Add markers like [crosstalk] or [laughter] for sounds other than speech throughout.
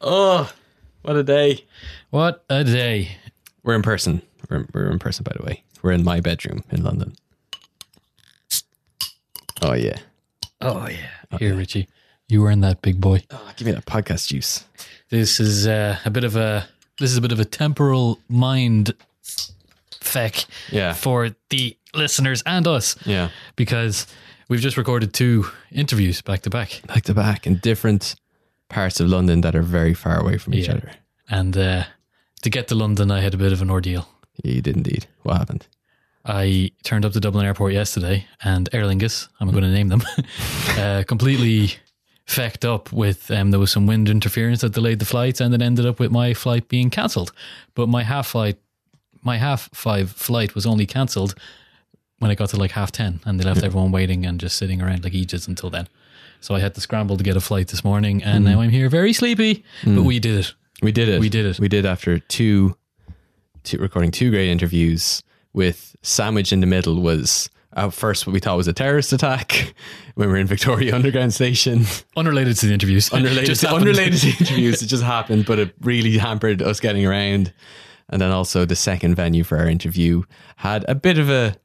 Oh, what a day. What a day. We're in person. We're, we're in person, by the way. We're in my bedroom in London. Oh, yeah. Oh, yeah. Here, Richie. You were in that big boy. Oh, give me that podcast juice. This is uh, a bit of a this is a bit of a temporal mind feck Yeah. for the listeners and us Yeah. because we've just recorded two interviews back to back. Back to back in different parts of London that are very far away from each Yeah. other. And uh, to get to London, I had a bit of an ordeal. Yeah, you did indeed. What happened? I turned up to Dublin Airport yesterday, and Aer Lingus, I'm going to name them, [laughs] uh, completely fecked up with um, there was some wind interference that delayed the flights, and it ended up with my flight being cancelled. But my half flight, my half five flight was only cancelled when I got to like half ten, and they left everyone waiting and just sitting around like Aegis until then. So I had to scramble to get a flight this morning, and now hmm. I'm here very sleepy. But hmm. we did it. We did it. We did it. We did after two, two recording two great interviews with sandwich in the middle was at first what we thought was a terrorist attack [laughs] when we were in Victoria Underground Station. Unrelated to the interviews. [laughs] Unrelated, to, unrelated to the interviews. It just happened, but it really hampered us getting around. And then also the second venue for our interview had a bit of a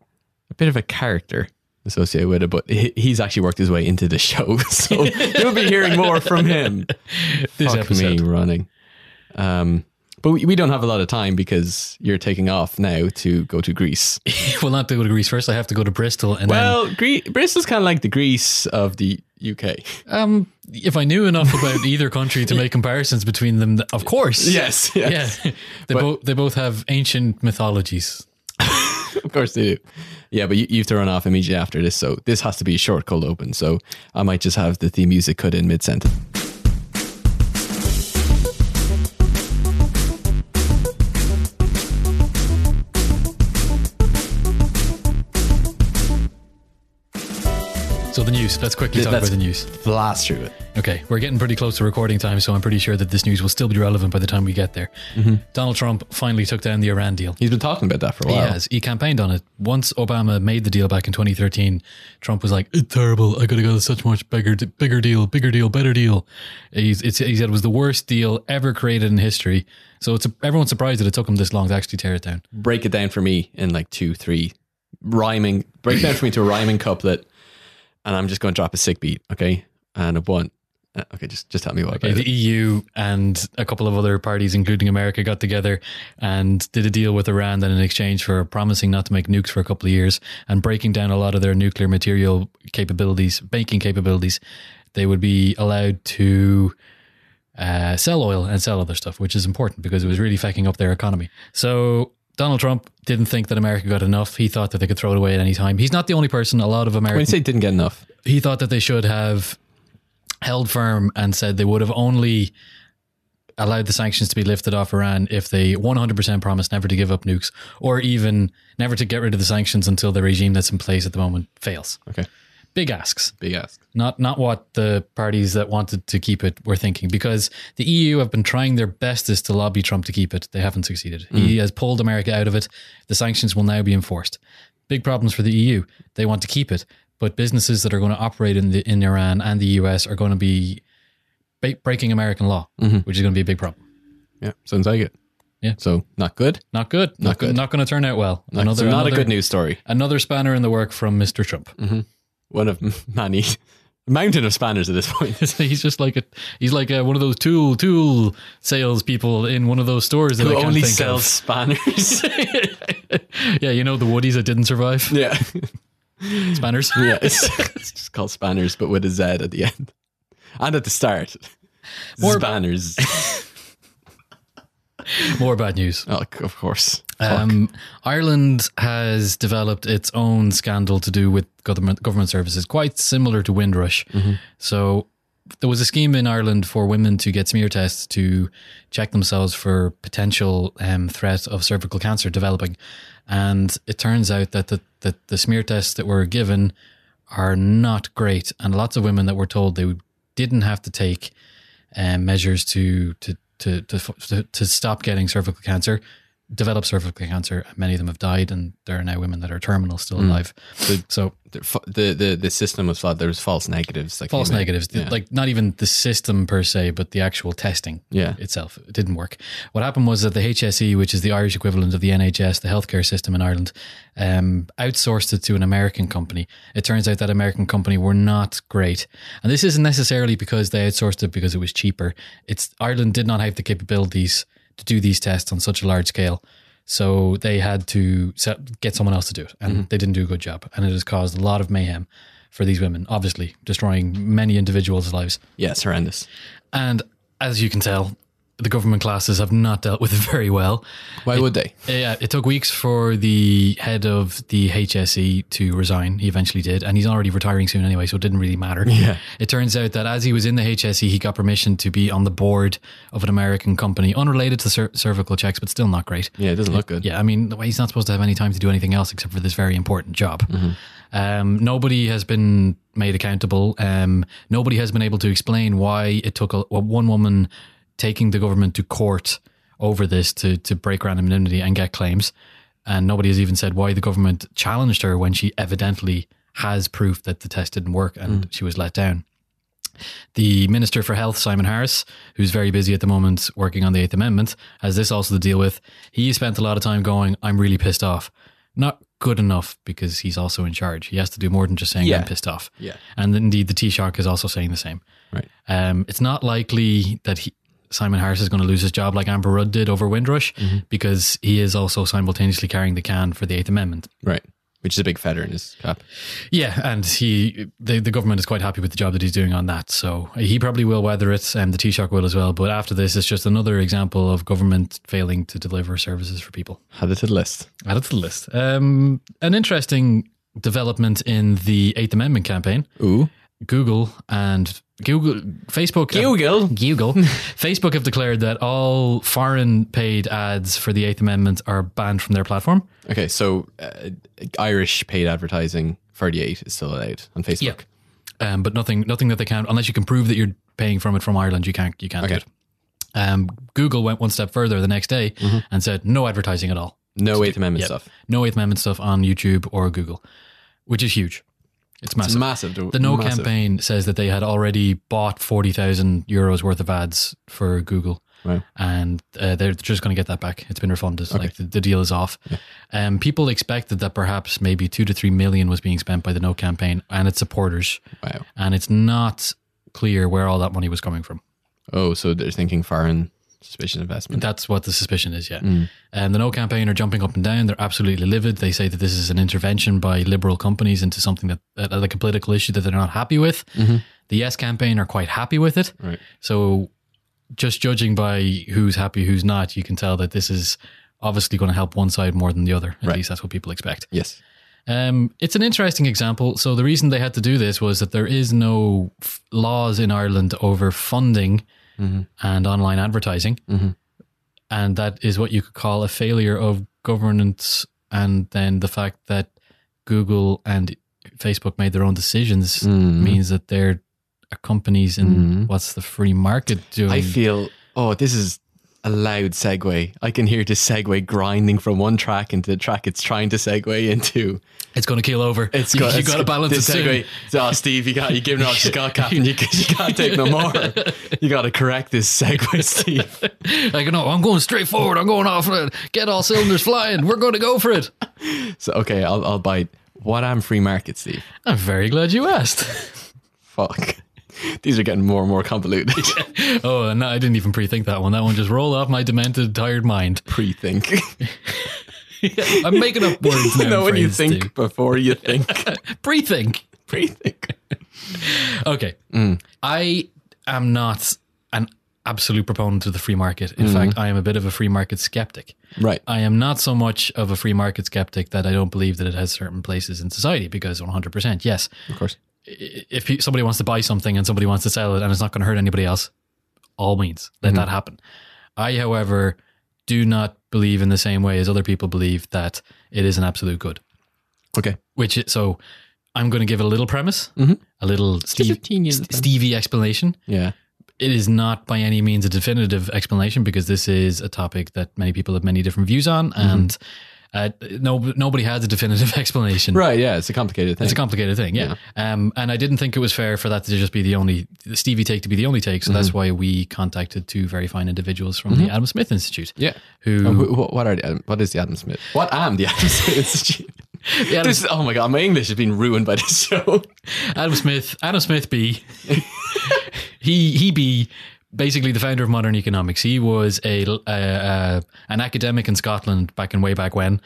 a bit of a character associated with it, but he, he's actually worked his way into the show, [laughs] so you'll be hearing more from him. [laughs] This Fuck episode. me running. Um, but we, we don't have a lot of time because you're taking off now to go to Greece. [laughs] well, not to go to Greece first. I have to go to Bristol, and Well, Gre- Bristol's kind of like the Greece of the UK. um, if I knew enough about either country to make comparisons between them, of course, Yes, yes. yeah, they both they both have ancient mythologies. of course they do. Yeah, but you, you've to run off immediately after this, so this has to be a short cold open. So I might just have the theme music cut in mid sentence. So the news. Let's quickly talk Let's- about the news. Blast through it. Okay, we're getting pretty close to recording time, so I'm pretty sure that this news will still be relevant by the time we get there. Mm-hmm. Donald Trump finally took down the Iran deal. He's been talking about that for a while. He has. He campaigned on it. Once Obama made the deal back in 2013, Trump was like, "It's terrible. I could have got a such much bigger, bigger deal, bigger deal, better deal." He said it was the worst deal ever created in history. So it's everyone's surprised that it took him this long to actually tear it down. Break it down for me in like two, three rhyming. Break it down for me to a rhyming couplet, and I'm just going to drop a sick beat, okay? And a one. Uh, Okay, just just tell me what. Okay, the it. EU and a couple of other parties, including America, got together and did a deal with Iran then in exchange for promising not to make nukes for a couple of years and breaking down a lot of their nuclear material capabilities, banking capabilities. They would be allowed to uh, sell oil and sell other stuff, which is important because it was really fucking up their economy. So Donald Trump didn't think that America got enough. He thought that they could throw it away at any time. He's not the only person. A lot of When you Americans say didn't get enough, he thought that they should have held firm and said they would have only allowed the sanctions to be lifted off Iran if they 100% promised never to give up nukes or even never to get rid of the sanctions until the regime that's in place at the moment fails. okay, Big asks. big ask. Not not what the parties that wanted to keep it were thinking because the EU have been trying their bestest to lobby Trump to keep it. They haven't succeeded. Hmm. He has pulled America out of it. The sanctions will now be enforced. Big problems for the EU. They want to keep it, but businesses that are going to operate in the in Iran and the US are going to be breaking American law, mm-hmm. which is going to be a big problem. Yeah, sounds like it. Yeah. So not good. Not good. Not, good. Not going to turn out well. Not, so not a good news story. Another spanner in the work from Mr. Trump. Mm-hmm. One of many mountain of spanners at this point. [laughs] he's just like a he's like a, one of those tool tool salespeople in one of those stores that Who I can't only think sells of. spanners. [laughs] yeah, you know the Woodies that didn't survive. yeah, Spanners. [laughs] yeah. It's, it's just called spanners, but with a Z at the end and at the start. More- Spanners. More bad news. oh, of course. Um, Ireland has developed its own scandal to do with government government services, quite similar to Windrush. So there was a scheme in Ireland for women to get smear tests to check themselves for potential um, threat of cervical cancer developing, and it turns out that the, the the smear tests that were given are not great, and lots of women that were told they didn't have to take um, measures to to to, to to to stop getting cervical cancer developed cervical cancer. Many of them have died, and there are now women that are terminal still alive. So the the the system was flawed. There was false negatives. Like false negatives, Yeah. like not even the system per se, but the actual testing Yeah. itself. It didn't work. What happened was that the HSE, which is the Irish equivalent of the NHS, the healthcare system in Ireland, um, outsourced it to an American company. It turns out that American company were not great, and this isn't necessarily because they outsourced it because it was cheaper. It's Ireland did not have the capabilities to do these tests on such a large scale. So they had to set, get someone else to do it, and mm-hmm. they didn't do a good job. And it has caused a lot of mayhem for these women, obviously destroying many individuals' lives. Yeah, it's horrendous. And as you can tell, the government classes have not dealt with it [laughs] very well. Why would they? Yeah, it took weeks for the head of the HSE to resign. He eventually did, and he's already retiring soon anyway, so it didn't really matter. Yeah. It turns out that as he was in the HSE, he got permission to be on the board of an American company, unrelated to cer- cervical checks, but still not great. Yeah, it doesn't look good. Yeah, I mean, he's not supposed to have any time to do anything else except for this very important job. Um, nobody has been made accountable. Um, nobody has been able to explain why it took a, well, one woman taking the government to court over this to to break anonymity and get claims. And nobody has even said why the government challenged her when she evidently has proof that the test didn't work and she was let down. The Minister for Health, Simon Harris, who's very busy at the moment working on the Eighth Amendment, has this also to deal with. He spent a lot of time going, I'm really pissed off. Not good enough because he's also in charge. He has to do more than just saying, Yeah. I'm pissed off. Yeah. And indeed, the Taoiseach is also saying the same. Right. Um, it's not likely that he, Simon Harris is going to lose his job like Amber Rudd did over Windrush because he is also simultaneously carrying the can for the Eighth Amendment. Right. Which is a big feather in his cap. Yeah, and he the, the government is quite happy with the job that he's doing on that. So he probably will weather it, and the Taoiseach will as well. But after this, it's just another example of government failing to deliver services for people. Add it to the list. Add it to the list. Um, an interesting development in the Eighth Amendment campaign. Ooh. Google and Google, Facebook, Google. Google, [laughs] Facebook have declared that all foreign paid ads for the Eighth Amendment are banned from their platform. Okay, so uh, Irish paid advertising 38 is still allowed on Facebook. um, but nothing, nothing that they can unless you can prove that you're paying from it from Ireland. You can't, you can't do it. Um, Google went one step further the next day Mm-hmm. and said no advertising at all, No Eighth Amendment Yeah. stuff. no Eighth Amendment stuff on YouTube or Google, which is huge. It's It's massive. massive. The No massive. campaign says that they had already bought forty thousand euros worth of ads for Google, Wow. and uh, they're just going to get that back. It's been refunded. Like the, the deal is off. Um, people expected that perhaps maybe two to three million was being spent by the No campaign and its supporters, Wow. and it's not clear where all that money was coming from. Oh, so they're thinking foreign suspicious investment. That's what the suspicion is, yeah. Mm. And the No campaign are jumping up and down. They're absolutely livid. They say that this is an intervention by liberal companies into something that, uh, like a political issue that they're not happy with. The Yes campaign are quite happy with it. Right. So, just judging by who's happy, who's not, you can tell that this is obviously going to help one side more than the other. At Right. least that's what people expect. Yes. Um, it's an interesting example. So the reason they had to do this was that there is no f- laws in Ireland over funding Mm-hmm. and online advertising, mm-hmm. and that is what you could call a failure of governance. And then the fact that Google and Facebook made their own decisions mm-hmm. means that they're companies in what's the free market doing. I feel, oh, this is a loud segue. I can hear the segue grinding from one track into the track it's trying to segue into. it's going to keel over. It's you, got, you it's got to balance the this soon. segue. Oh, Steve, you got you giving off Scott [laughs] Captain. You, you can't take no more. You got to correct this segue, Steve. [laughs] Like, no, I'm going straight forward. I'm going off. it. Get all cylinders flying. We're going to go for it. [laughs] So okay, I'll I'll bite. What am free market, Steve? I'm very glad you asked. Fuck. These are getting more and more convoluted. [laughs] oh, no, I didn't even pre-think that one. That one just rolled off my demented, tired mind. Pre-think. [laughs] I'm making up words [laughs] now. you know when you think before you think. too. pre-think. Pre-think. Okay, I am not an absolute proponent of the free market. In Mm-hmm. fact, I am a bit of a free market skeptic. Right. I am not so much of a free market skeptic that I don't believe that it has certain places in society because 100%, yes, Of course. If somebody wants to buy something and somebody wants to sell it and it's not going to hurt anybody else, all means let that happen. I, however, do not believe in the same way as other people believe that it is an absolute good. Okay. Which so I'm going to give it a little premise, a little Steve, 15 years St- Stevie explanation. Yeah. it is not by any means a definitive explanation because this is a topic that many people have many different views on, Mm-hmm. and uh, no nobody has a definitive [laughs] explanation. Right. Yeah. It's a complicated thing. It's a complicated thing, yeah. Um, and I didn't think it was fair for that to just be the only Stevie take to be the only take. So Mm-hmm. that's why we contacted two very fine individuals from the Adam Smith Institute. yeah. Who Uh, wh- wh- what are the what is the Adam Smith? What am the Adam [laughs] Smith Institute? Adam, This is, oh my god, my English has been ruined by this [laughs] show. Adam Smith, Adam Smith be he he be basically the founder of modern economics. He was a uh, an academic in Scotland back in way back when,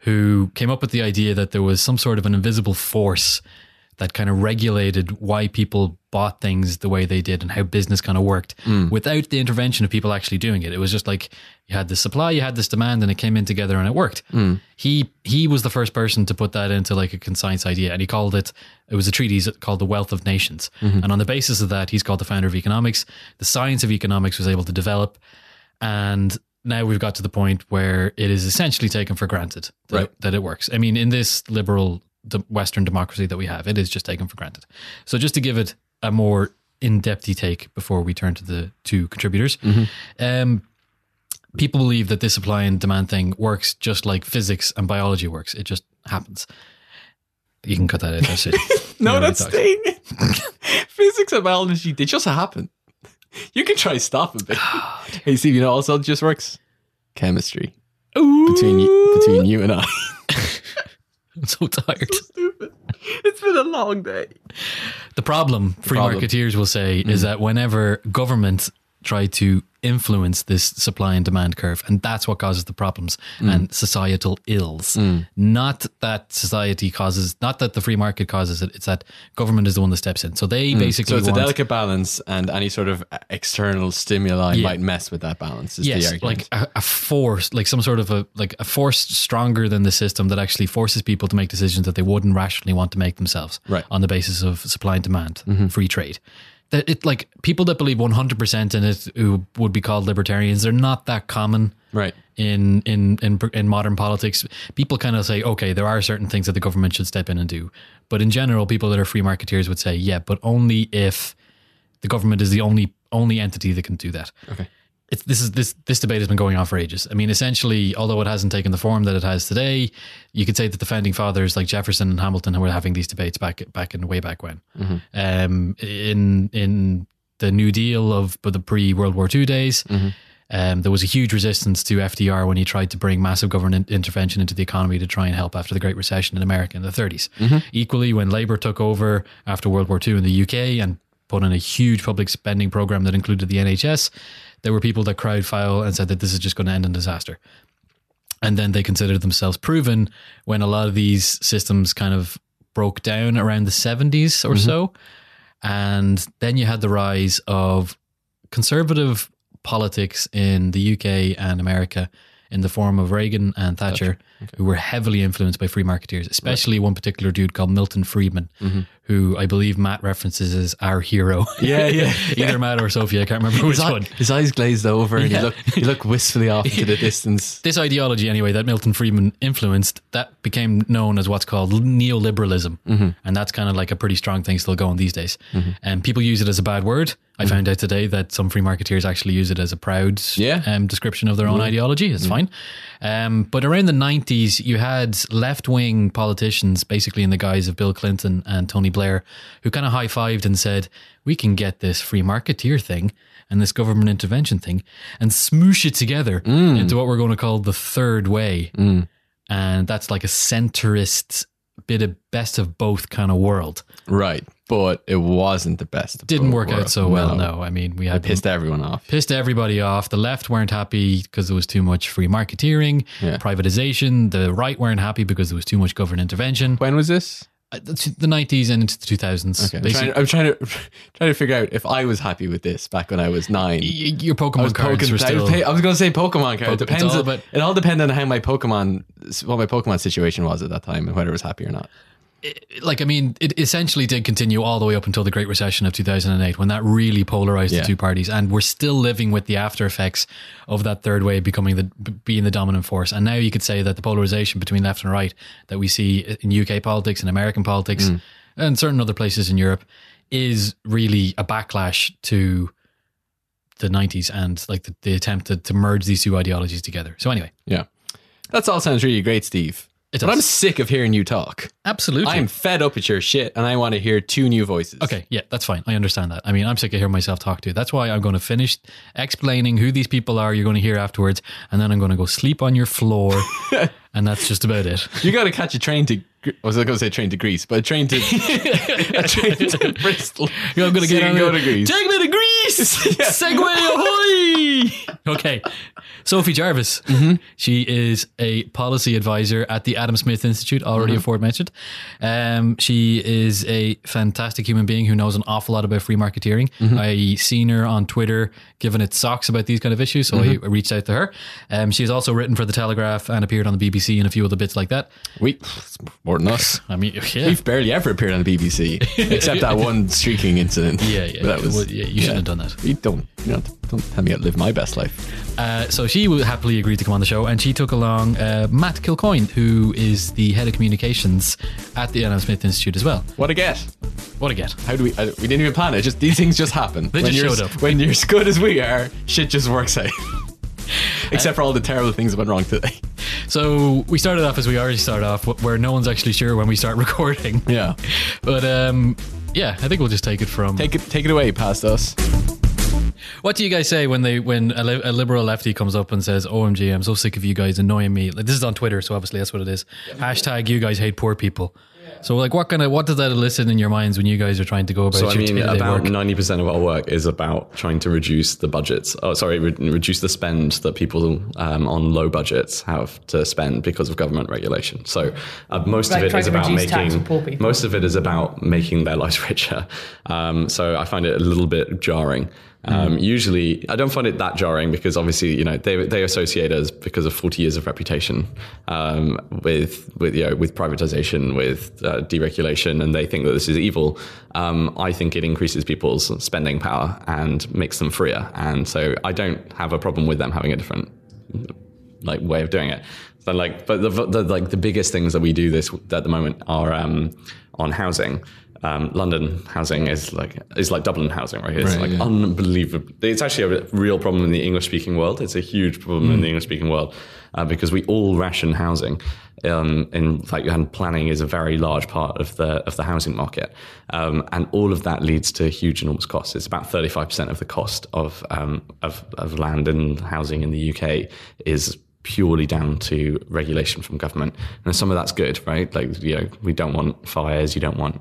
who came up with the idea that there was some sort of an invisible force that kind of regulated why people bought things the way they did and how business kind of worked hmm. without the intervention of people actually doing it. It was just like you had this supply, you had this demand, and it came in together and it worked. Hmm. He he was the first person to put that into like a concise idea, and he called it. It was a treatise called The Wealth of Nations, mm-hmm. and on the basis of that, he's called the founder of economics. The science of economics was able to develop, and now we've got to the point where it is essentially taken for granted that, Right. that it works. I mean, in this liberal de- Western democracy that we have, it is just taken for granted. So, just to give it a more in-depthy take before we turn to the two contributors, um, people believe that this supply and demand thing works just like physics and biology works. It just happens. You can cut that out. [laughs] That's it. No, that's thing. Physics and biology, they just happen. You can try stop a bit. [laughs] hey, Steve, you know, also just works. Chemistry between you, between you and I. [laughs] I'm so tired. Stupid. It's been a long day. The problem, free problem. Mm. marketeers will say, is that whenever government try to influence this supply and demand curve, and that's what causes the problems Mm. and societal ills. Not that society causes, not that the free market causes it. It's that government is the one that steps in. So they basically Mm. So it's a delicate balance, and any sort of external stimuli Yeah. might mess with that balance. Is the yes, like a, a force, like some sort of a like a force stronger than the system that actually forces people to make decisions that they wouldn't rationally want to make themselves, Right. Mm-hmm. On the basis of supply and demand, free trade. That it like people that believe one hundred percent in it, who would be called libertarians, they're not that common right. in in in in modern politics. People kind of say, okay, there are certain things that the government should step in and do, but in general, people that are free marketeers would say, yeah, but only if the government is the only only entity that can do that. Okay. It's, this is this this debate has been going on for ages. I mean, essentially, although it hasn't taken the form that it has today, you could say that the founding fathers like Jefferson and Hamilton were having these debates back back in way back when. Um, in in the New Deal of but the pre World War II days, um, there was a huge resistance to FDR when he tried to bring massive government intervention into the economy to try and help after the Great Recession in America in the 30s. Equally, when Labour took over after World War II in the UK and put in a huge public spending program that included the NHS, there were people that cried foul and said that this is just going to end in disaster. And then they considered themselves proven when a lot of these systems kind of broke down around the 70s or mm-hmm. so. And then you had the rise of conservative politics in the UK and America in the form of Reagan and Thatcher, who were heavily influenced by free marketeers, especially one particular dude called Milton Friedman, mm-hmm. Who I believe Matt references as our hero. Yeah, yeah. [laughs] Either Matt or Sophie, I can't remember which His, eye- one. his eyes glazed over, and Yeah. you look you look wistfully off into the [laughs] distance. This ideology, anyway, that Milton Friedman influenced, that became known as what's called neoliberalism. Mm-hmm. And that's kind of like a pretty strong thing still going these days. And people use it as a bad word. I found out today that some free marketeers actually use it as a proud Mm-hmm. Yeah. Mm-hmm. um, description of their own ideology. It's fine. Um, but around the 90s, you had left wing politicians, basically in the guise of Bill Clinton and Tony Blair, who kind of high fived and said, We can get this free marketeer thing and this government intervention thing and smoosh it together Mm. into what we're going to call the third way. And that's like a centrist bit of best of both kind of world. Right, but it wasn't the best. of Didn't work out so well, no. I mean, we had Pissed everyone off. pissed everybody off. The left weren't happy because there was too much free marketeering, Yeah. privatization. The right weren't happy because there was too much government intervention. When was this? Uh, The 90s and into the 2000s. Okay, I'm trying, I'm trying to [laughs] trying to figure out if I was happy with this back when I was nine. your Pokemon was cards poking, were I still. was, I was going to say Pokemon card. Poke- it depends. all about- it all depended on how my Pokemon, what my Pokemon situation was at that time, and whether I was happy or not. Like I mean, it essentially did continue all the way up until the Great Recession of 2008, when that really polarized Yeah. the two parties, and we're still living with the after effects of that third wave becoming the being the dominant force. And now you could say that the polarization between left and right that we see in UK politics and American politics Mm. and certain other places in Europe is really a backlash to the 90s and like the, the attempt to, to merge these two ideologies together. So anyway, Yeah. That all sounds really great, Steve. But. I'm sick of hearing you talk. absolutely. I'm fed up with your shit and I want to hear two new voices. Okay, yeah, that's fine. I understand that. I mean, I'm sick of hearing myself talk to. That's why I'm going to finish explaining who these people are. You're going to hear afterwards, and then I'm going to go sleep on your floor, [laughs] and that's just about it. You got to catch a train to. I was going to say train to Greece, but a train to [laughs] a train to [laughs] Bristol. You're going to So get on go to Greece. Take me to Greece. [laughs] Segue ahoy! Okay, Sophie Jarvis. Mm-hmm. She is a policy advisor at the Adam Smith Institute, already Mm-hmm. aforementioned. Um, she is a fantastic human being who knows an awful lot about free marketeering. Mm-hmm. I seen her on Twitter giving it socks about these kind of issues, so Mm-hmm. I reached out to her. Um, she has also written for the Telegraph and appeared on the BBC and a few other bits like that. We it's more than us. I mean, yeah. We've barely ever appeared on the BBC, [laughs] except that one streaking incident. Yeah, yeah, that was. Well, yeah, you shouldn't have done that. You don't, you don't, don't tell me to live my best life. Uh, so she would happily agreed to come on the show, and she took along uh, Matt Kilcoyne, who is the head of communications at the Adam Smith Institute as well. What a get! What a get! How do we? I, we didn't even plan it. Just these things just happen. They when just you're, showed up. When you're as good as we are, shit just works out. [laughs] Except for all the terrible things that went wrong today. So we started off as we already started off, where no one's actually sure when we start [laughs] recording. Yeah. But um, yeah, I think we'll just take it from. Take it, take it away, past us. What do you guys say when they when a, li- a liberal lefty comes up and says, oh, "OMG, I'm so sick of you guys annoying me." Like this is on Twitter, so obviously that's what it is. Hashtag you guys hate poor people. So like, what kind of what does that elicit in your minds when you guys are trying to go about So I mean, about ninety percent of our work is about trying to reduce the budgets. Oh, sorry, re- reduce the spend that people um, on low budgets have to spend because of government regulation. So uh, most Like of it trying is to about making for poor people. most of it is about making their lives [laughs] richer. Um, so I find it a little bit jarring. Um, Usually, I don't find it that jarring because obviously, you know, they they associate us because of forty years of reputation um, with with you know with privatization, with uh, deregulation, and they think that this is evil. Um, I think it increases people's spending power and makes them freer, and so I don't have a problem with them having a different like way of doing it. So like, but the, the like the biggest things that we do this at the moment are um, on housing. Um, London housing is like is like Dublin housing, right? It's Right, like yeah. unbelievable. It's actually a real problem in the English speaking world. It's a huge problem in the English speaking world uh, because we all ration housing. Um, and like and planning is a very large part of the of the housing market, um, and all of that leads to huge, enormous costs. It's about thirty five percent of the cost of um, of of land and housing in the UK is purely down to regulation from government. And some of that's good, right? Like, you know, we don't want fires, you don't want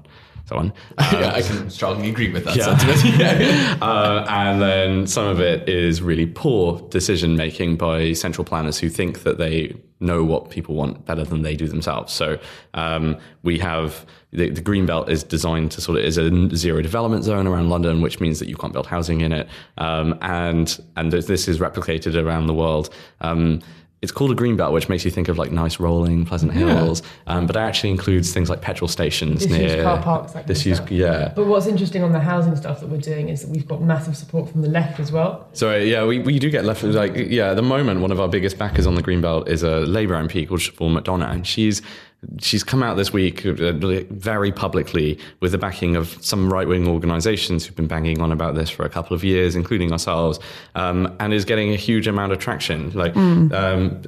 so on. [laughs] yeah, I can strongly agree with that [laughs] Yeah. sentiment. [laughs] uh, and then some of it is really poor decision making by central planners who think that they know what people want better than they do themselves. So um, we have the, the green belt is designed to sort of is a zero development zone around London, which means that you can't build housing in it, um, and and this is replicated around the world. Um, it's called a green belt, which makes you think of like nice rolling, pleasant hills, um, but it actually includes things like petrol stations Disused near car parks, that disused- yeah. But what's interesting on the housing stuff that we're doing is that we've got massive support from the left as well. So yeah, we, we do get left like yeah. At the moment, one of our biggest backers on the Greenbelt is a Labour MP called Siobhain McDonagh, and she's she's come out this week uh, very publicly with the backing of some right wing organisations who've been banging on about this for a couple of years, including ourselves, um, and is getting a huge amount of traction. Like um,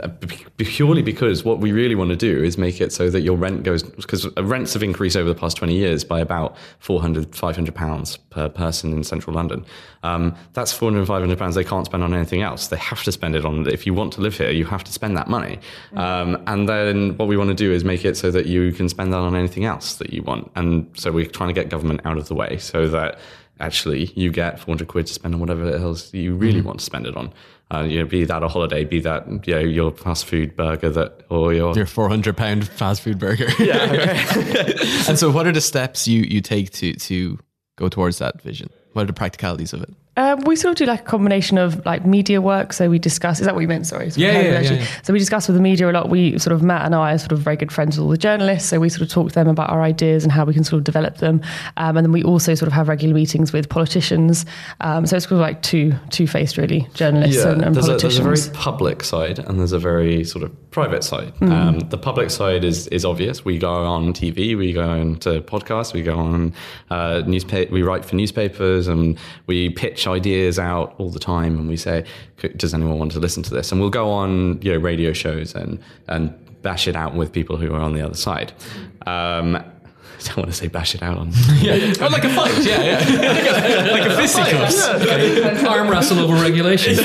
purely because what we really want to do is make it so that your rent goes because rents have increased over the past twenty years by about 400, 500 pounds per person in central London. Um, that's 400, 500 pounds they can't spend on anything else. They have to spend it on, if you want to live here, you have to spend that money. Um, and then what we want to do is make it so that you can spend that on anything else that you want. And so we're trying to get government out of the way so that actually you get 400 quid to spend on whatever else you really want to spend it on. Uh, you know, be that a holiday, be that you know, your fast food burger that, or your Your four hundred pound fast food burger. [laughs] Yeah. [laughs] and so, what are the steps you you take to to go towards that vision? What are the practicalities of it? Um, we sort of do like a combination of like media work. So we discuss. Is that what you meant? Sorry. Yeah, yeah, yeah, yeah. So we discuss with the media a lot. We sort of Matt and I are sort of very good friends with all the journalists. So we sort of talk to them about our ideas and how we can sort of develop them. Um, and then we also sort of have regular meetings with politicians. Um, so it's sort of like two two faced really journalists and, and there's, a, politicians. there's a very public side and there's a very sort of private side. Mm. Um, the public side is is obvious. We go on TV, we go into podcasts, we go on uh, newspaper, we write for newspapers, shows and we pitch ideas out all the time and we say, does anyone want to listen to this? And we'll go on, you know, radio shows and, and bash it out with people who are on the other side. Um, [laughs] I don't want to say bash it out on. [laughs] yeah, [laughs] oh, like a fight. Yeah, yeah, like a, like a fisticuffs. Okay. Arm wrestle over regulations.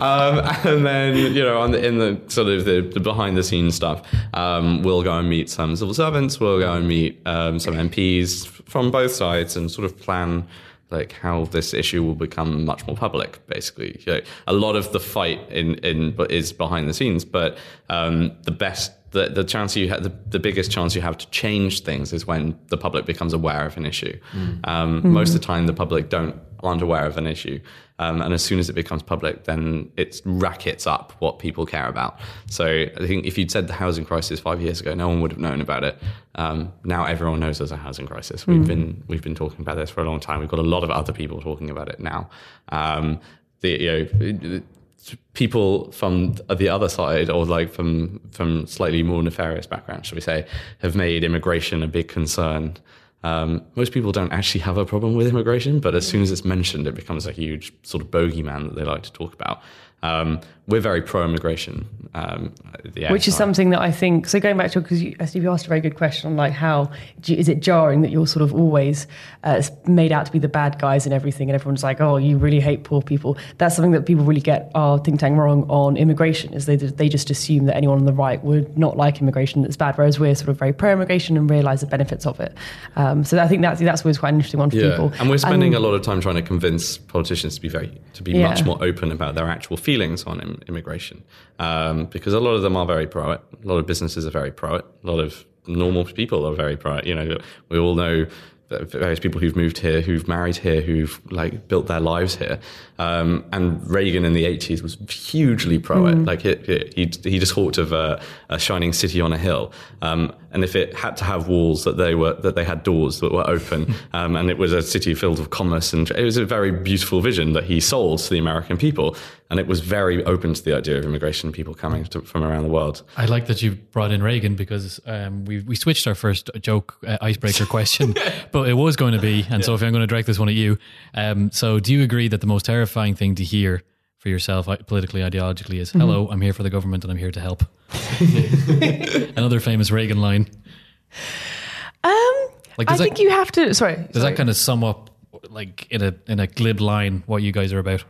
um, and then you know, on the, in the sort of the, the behind the scenes stuff, um, we'll go and meet some civil servants. We'll go and meet um, some MPs from both sides and sort of plan like how this issue will become much more public. Basically, you know, a lot of the fight in in is behind the scenes, but um, the best the, the chance you have, the, the biggest chance you have to change things is when the public becomes aware of an issue. Mm. Um, mm. Most of the time, the public don't aren't aware of an issue, um, and as soon as it becomes public, then it rackets up what people care about. So I think if you'd said the housing crisis five years ago, no one would have known about it. Um, now everyone knows there's a housing crisis. We've mm. been we've been talking about this for a long time. We've got a lot of other people talking about it now. Um, the, you know, people from the other side or like from from slightly more nefarious backgrounds shall we say have made immigration a big concern um, most people don't actually have a problem with immigration but as soon as it's mentioned it becomes a huge sort of bogeyman that they like to talk about um, we're very pro-immigration, um, which is something that I think. So going back to because you, you asked a very good question on like how is it jarring that you're sort of always uh, made out to be the bad guys and everything, and everyone's like, oh, you really hate poor people. That's something that people really get our think tank wrong on immigration. Is they they just assume that anyone on the right would not like immigration that's bad, whereas we're sort of very pro-immigration and realise the benefits of it. Um, so I think that's that's always quite an interesting one for yeah. people. And we're spending and, a lot of time trying to convince politicians to be very to be yeah. much more open about their actual feelings feelings on Im- immigration um, because a lot of them are very pro it. A lot of businesses are very pro it. A lot of normal people are very pro it. You know, we all know various people who've moved here, who've married here, who've like built their lives here. Um, and Reagan in the 80s was hugely pro it. Mm. Like he, he, he just talked of a, a, shining city on a hill. Um, and if it had to have walls that they were, that they had doors that were open, [laughs] um, and it was a city filled with commerce and it was a very beautiful vision that he sold to the American people. And it was very open to the idea of immigration, people coming to, from around the world. I like that you brought in Reagan because um, we, we switched our first joke uh, icebreaker question, [laughs] but it was going to be, and yeah. Sophie, I'm going to direct this one at you. Um, so do you agree that the most terrifying terrifying thing to hear for yourself politically, ideologically is, hello, mm-hmm. I'm here for the government and I'm here to help. [laughs] Another famous Reagan line. Um, like, I that, think you have to, sorry. Does sorry. that kind of sum up, like, in a, in a glib line, what you guys are about?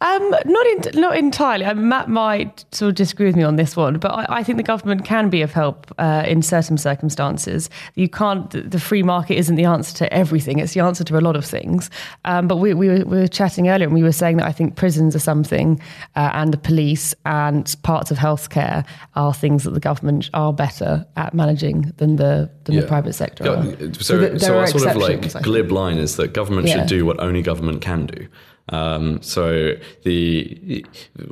Um, not in, not entirely. I mean, Matt might sort of disagree with me on this one, but I, I think the government can be of help uh, in certain circumstances. You can't. The free market isn't the answer to everything. It's the answer to a lot of things. Um, but we, we, were, we, were, chatting earlier, and we were saying that I think prisons are something, uh, and the police and parts of healthcare are things that the government are better at managing than the than yeah. the private sector. Yeah. So, so, so our sort of like glib line is that government yeah. should do what only government can do. Um, so the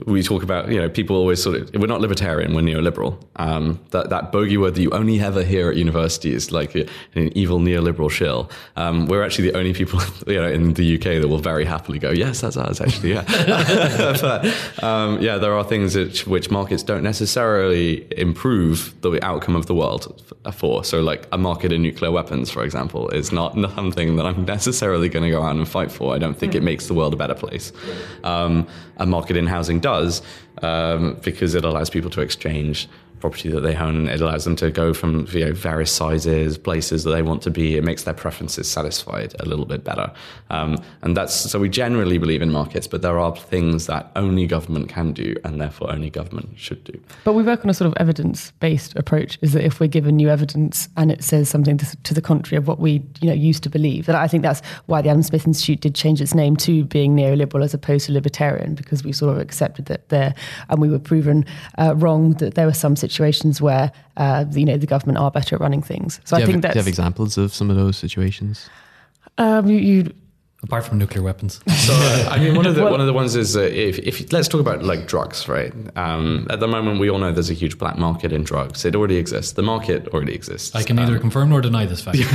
we talk about you know people always sort of we're not libertarian we're neoliberal. Um, that that bogey word that you only ever hear at university is like an evil neoliberal shill. Um, we're actually the only people [laughs] you know in the UK that will very happily go yes that's us actually yeah. [laughs] But um, yeah there are things which, which markets don't necessarily improve the outcome of the world for. So like a market in nuclear weapons for example is not [laughs] something that I'm necessarily going to go out and fight for. I don't think mm. it makes the world better place. Um, a market in housing does um, because it allows people to exchange property that they own. It allows them to go from you know, various sizes, places that they want to be. It makes their preferences satisfied a little bit better. Um, and that's so we generally believe in markets, but there are things that only government can do, and therefore only government should do. But we work on a sort of evidence-based approach. Is that if we're given new evidence and it says something to, the contrary of what we you know used to believe, and I think that's why the Adam Smith Institute did change its name to being neoliberal as opposed to libertarian, because we sort of accepted that there, and we were proven uh, wrong that there were some situations situations where uh, you know the government are better at running things. So do I think that. Do you have examples of some of those situations? Um, you, you apart from nuclear weapons. [laughs] So uh, I mean, one of the one of the ones is uh, if, if let's talk about like drugs, right? Um, at the moment, we all know there's a huge black market in drugs. It already exists. The market already exists. I can neither um, confirm nor deny this fact. [laughs]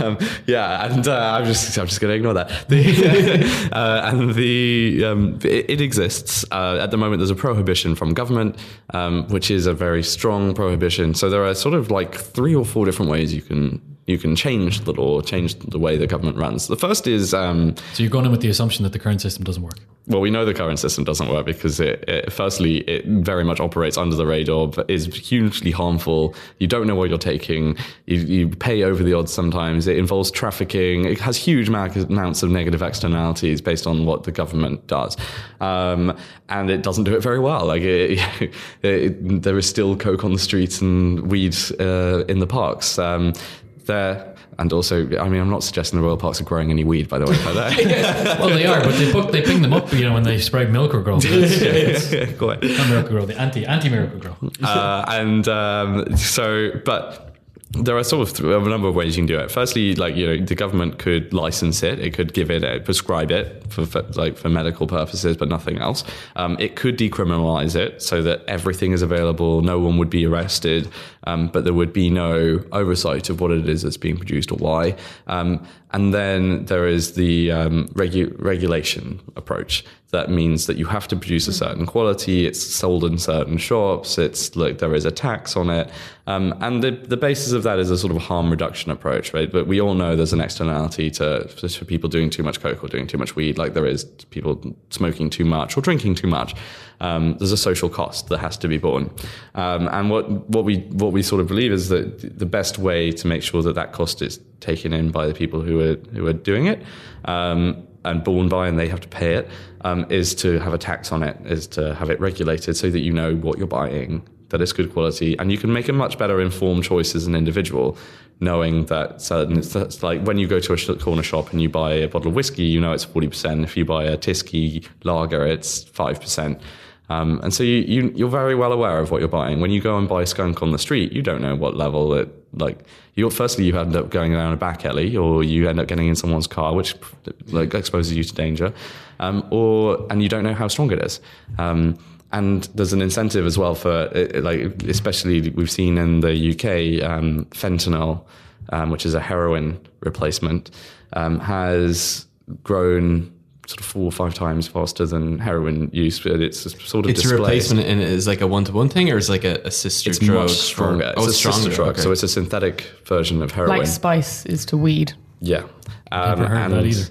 um, yeah, and uh, I'm just I'm just going to ignore that. [laughs] The, uh, and the um, it, it, exists uh, at the moment. There's a prohibition from government, um, which is a very strong prohibition. So there are sort of like three or four different ways you can you can change the law, change the way the government runs. The first is um, So you're going in with the assumption that the current system doesn't work. well, we know the current system doesn't work because it, it firstly it very much operates under the radar, but is hugely harmful. You don't know what you're taking. You, you pay over the odds sometimes. It involves trafficking. It has huge amounts of negative externalities based on what the government does, um, and it doesn't do it very well. Like it, [laughs] it, there is still coke on the streets and weed uh, in the parks. Um, there and also, I mean, I'm not suggesting the royal parks are growing any weed, by the way. By that. [laughs] Well, they are, but they put, they ping them up, you know, when they spray Miracle-Gro. It's, [laughs] Go ahead. not Miracle-Gro, the anti anti Miracle-Gro. uh, and um, so, but there are sort of th- a number of ways you can do it. Firstly, like you know, the government could license it. It could give it, a, prescribe it for, for like for medical purposes, but nothing else. Um, it could decriminalize it so that everything is available. No one would be arrested, um, but there would be no oversight of what it is that's being produced or why. Um, and then there is the um, regu- regulation approach. That means that you have to produce a certain quality. It's sold in certain shops. It's like there is a tax on it, um, and the the basis of that is a sort of harm reduction approach, right? But we all know there's an externality to for people doing too much coke or doing too much weed, like there is people smoking too much or drinking too much. Um, there's a social cost that has to be borne, um, and what what we what we sort of believe is that the best way to make sure that that cost is taken in by the people who are who are doing it. Um, and borne by, and they have to pay it, um, is to have a tax on it, is to have it regulated so that you know what you're buying, that it's good quality, and you can make a much better informed choice as an individual, knowing that certain. It's, like when you go to a corner shop and you buy a bottle of whiskey, you know it's forty percent. If you buy a Tyskie lager, it's five percent. Um, and so you, you you're very well aware of what you're buying. When you go and buy skunk on the street, you don't know what level it like. You firstly you end up going down a back alley, or you end up getting in someone's car, which like exposes you to danger, um, or and you don't know how strong it is. Um, and there's an incentive as well for like especially we've seen in the UK um, fentanyl, um, which is a heroin replacement, um, has grown sort of four or five times faster than heroin use. But it's sort of It's a replacement and it is like a one to one thing, or it's like a, a sister It's drug? much for- stronger. oh, it's it's a sister stronger. drug, okay. so it's a synthetic version of heroin. Like spice is to weed. Yeah, um, Never heard of that and- either.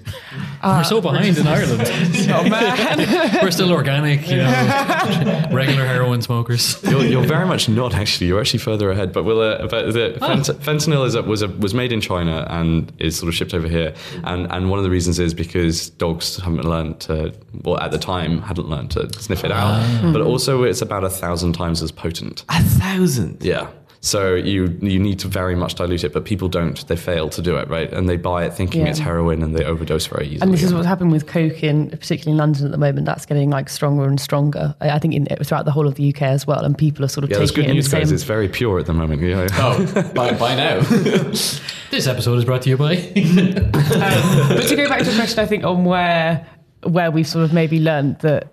[laughs] We're so behind in Ireland. [laughs] Oh man. [laughs] We're still organic, you know, regular heroin smokers. You're, you're very much not actually. You're actually further ahead. But we'll. Uh, but the fent- fentanyl is a, was a, was made in China and is sort of shipped over here. And and one of the reasons is because dogs haven't learned to. Well, at the time, hadn't learned to sniff it out. But also, it's about a thousand times as potent. a thousand. Yeah. So you you need to very much dilute it, but people don't. They fail to do it, right? And they buy it thinking Yeah. it's heroin, and they overdose very easily. And this is what's happened with coke in, particularly in London at the moment. That's getting like stronger and stronger. I I think in, throughout the whole of the UK as well. And people are sort of yeah, there's taking good it news, the guys. same. It's very pure at the moment. Yeah. [laughs] Oh, by, by now. [laughs] This episode is brought to you by. [laughs] Um, but to go back to the question, I think on where where we've sort of maybe learned that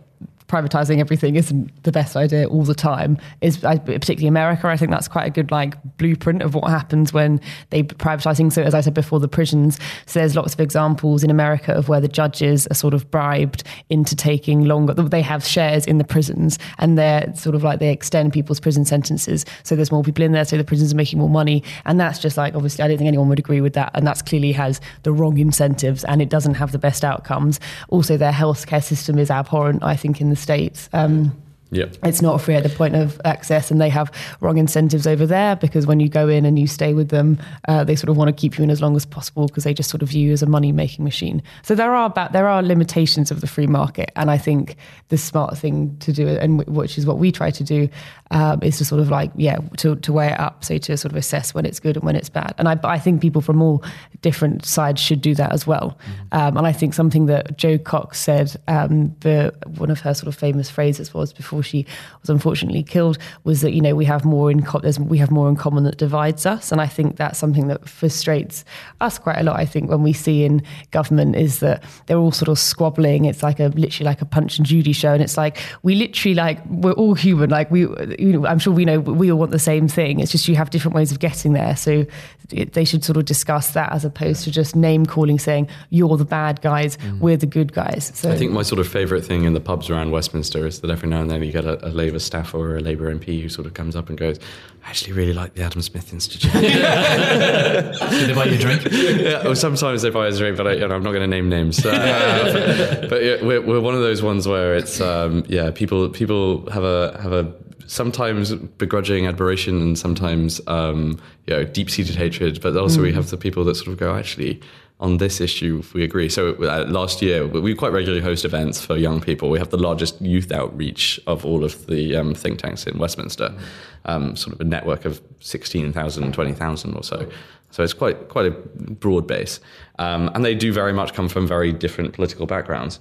privatizing everything isn't the best idea all the time is particularly America. I think that's quite a good like blueprint of what happens when they privatize things. So as I said before, the prisons. So there's lots of examples in America of where the judges are sort of bribed into taking longer. They have shares in the prisons and they're sort of like they extend people's prison sentences. So there's more people in there. So the prisons are making more money. And that's just like, obviously, I don't think anyone would agree with that. And that's clearly has the wrong incentives and it doesn't have the best outcomes. Also, their healthcare system is abhorrent, I think, in the States. Um, yeah. it's not free at the point of access and they have wrong incentives over there because when you go in and you stay with them uh, they sort of want to keep you in as long as possible because they just sort of view you as a money making machine so there are ba- there are limitations of the free market and i think the smart thing to do and w- which is what we try to do um, is to sort of like yeah to, to weigh it up so to sort of assess when it's good and when it's bad. And i, I think people from all different sides should do that as well. Um, and i think something that Jo Cox said um, the one of her sort of famous phrases was before she was unfortunately killed was that you know we have more in co- we have more in common that divides us. And I think that's something that frustrates us quite a lot I think when we see in government is that they're all sort of squabbling. It's like a literally like a punch and Judy show. And it's like we literally like we're all human. Like we you know I'm sure we know we all want the same thing it's just you have different ways of getting there so it, they should sort of discuss that as opposed to just name calling saying you're the bad guys we're the good guys so I think my sort of favourite thing in the pubs around Westminster is that every now and then you get a, a Labour staffer or a Labour MP who sort of comes up and goes, "I actually really like the Adam Smith Institute." [laughs] Did they buy you a drink? yeah, well, sometimes they buy us a drink, but I, you know, I'm not going to name names. Uh, but, [laughs] but yeah, we're, we're one of those ones where it's um, yeah, people people have a have a sometimes begrudging admiration and sometimes um, you know deep seated hatred. But also we have the people that sort of go actually. On this issue, we agree. So uh, last year, we quite regularly host events for young people. We have the largest youth outreach of all of the um, think tanks in Westminster, um, sort of a network of 16,000, 20,000 or so. So it's quite quite a broad base, um, and they do very much come from very different political backgrounds.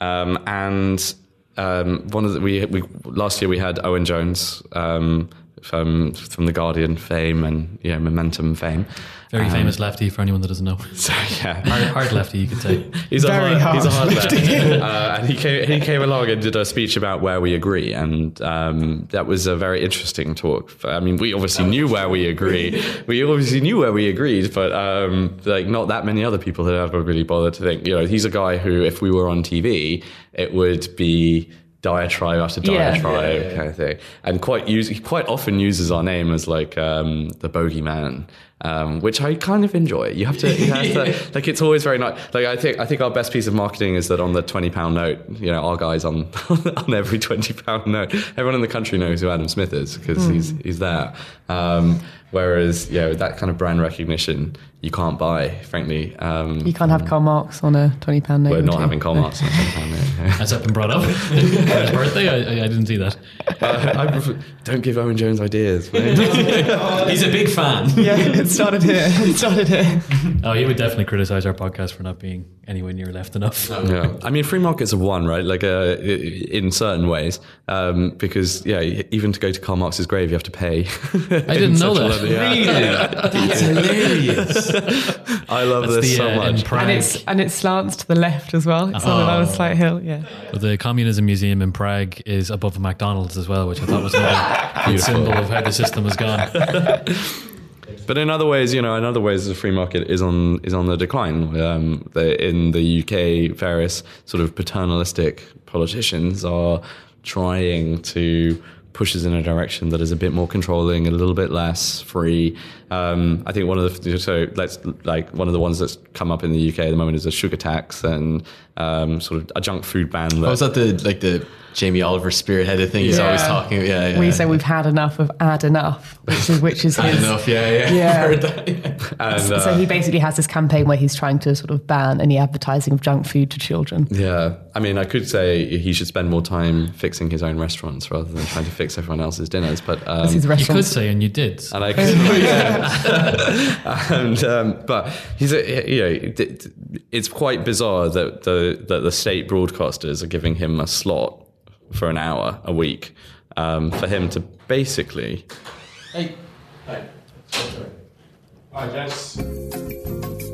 Um, and um, one of the, we, we last year we had Owen Jones um, from from the Guardian fame and yeah Momentum fame. Very Um, famous lefty for anyone that doesn't know. [laughs] So yeah, Hard, hard lefty, you could say. [laughs] He's Very a hard, he's a hard hard lefty. [laughs] uh, and he came, he came along and did a speech about where we agree. And um, that was a very interesting talk. I mean, we obviously knew where we agree. We obviously knew where we agreed, but um, like not that many other people had ever really bothered to think, you know, he's a guy who, if we were on TV, it would be diatribe after Yeah. diatribe kind of thing. And quite use, he quite often uses our name as like um, the bogeyman. Um, which I kind of enjoy. You have to, you have to [laughs] like it's always very nice. Like I think I think our best piece of marketing is that on the twenty pound note, you know, our guys on [laughs] on every twenty pound note, everyone in the country knows who Adam Smith is because he's he's there. Um, whereas, you know, that kind of brand recognition you can't buy, frankly. Um, You can't have Karl Marx on a twenty pound note. we're not you? having Karl Marx on a twenty pound note. [laughs] Has that been brought up? For [laughs] his birthday? I, I, I didn't see that. Uh, I prefer, don't give Owen Jones ideas. [laughs] He's a big fan. Yeah, it started here. It started here. Oh, he would definitely criticize our podcast for not being anywhere near left enough. yeah, I mean, free markets are one, right? Like, uh, in certain ways, um, because yeah, even to go to Karl Marx's grave, you have to pay. I didn't know that. Really? That's hilarious. I love That's this the, so uh, much. Prague. And it's and it slants to the left as well. It's on another slight hill. Yeah. But the Communism Museum in Prague is above a McDonald's as well, which I thought was another good symbol of how the system has gone. [laughs] But in other ways, you know, in other ways, the free market is on is on the decline. Um, the, in the UK, various sort of paternalistic politicians are trying to push us in a direction that is a bit more controlling, a little bit less free. Um, I think one of the so let's like one of the ones that's come up in the UK at the moment is a sugar tax and um, sort of a junk food ban. That, Oh, was that the like the Jamie Oliver spearheaded thing? He's always talking. Yeah, yeah. We say we've had enough of add enough, which is which is [laughs] his. enough. Yeah, yeah. Yeah. [laughs] That, yeah. [laughs] and, So uh, he basically has this campaign where he's trying to sort of ban any advertising of junk food to children. Yeah, I mean, I could say he should spend more time fixing his own restaurants rather than trying to fix everyone else's dinners. But um, This is You could say, and you did. and I could, yeah. [laughs] and um, but he's a, you know, it's quite bizarre that the that the state broadcasters are giving him a slot for an hour a week um, for him to basically Hey. Hi. I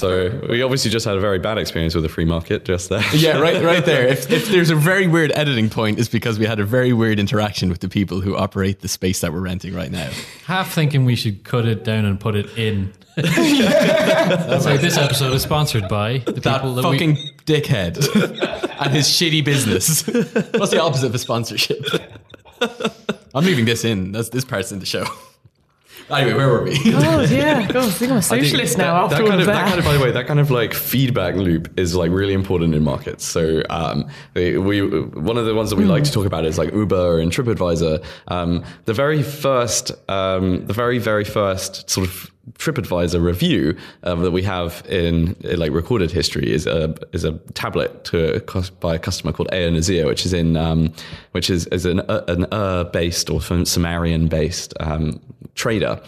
So we obviously just had a very bad experience with the free market just there. [laughs] Yeah, right, right there. [laughs] If, if there's a very weird editing point, it's because we had a very weird interaction with the people who operate the space that we're renting right now. Half thinking we should cut it down and put it in. [laughs] so this episode is sponsored by the That people that fucking we. dickhead and his shitty business. What's the opposite of a sponsorship? I'm leaving this in. That's this part's in the show. Anyway, where were we? Oh yeah, [laughs] God, I think I'm a think socialist now that, after that kind of that. that kind of, by the way, that kind of like feedback loop is like really important in markets. So um, we, we one of the ones that we like to talk about is like Uber and TripAdvisor. Um, the very first, um, the very very first sort of TripAdvisor review um, that we have in, in like recorded history is a is a tablet to by a customer called Ea-nasir, which is in um, which is is an uh, an Ur based or Sumerian based um, trader.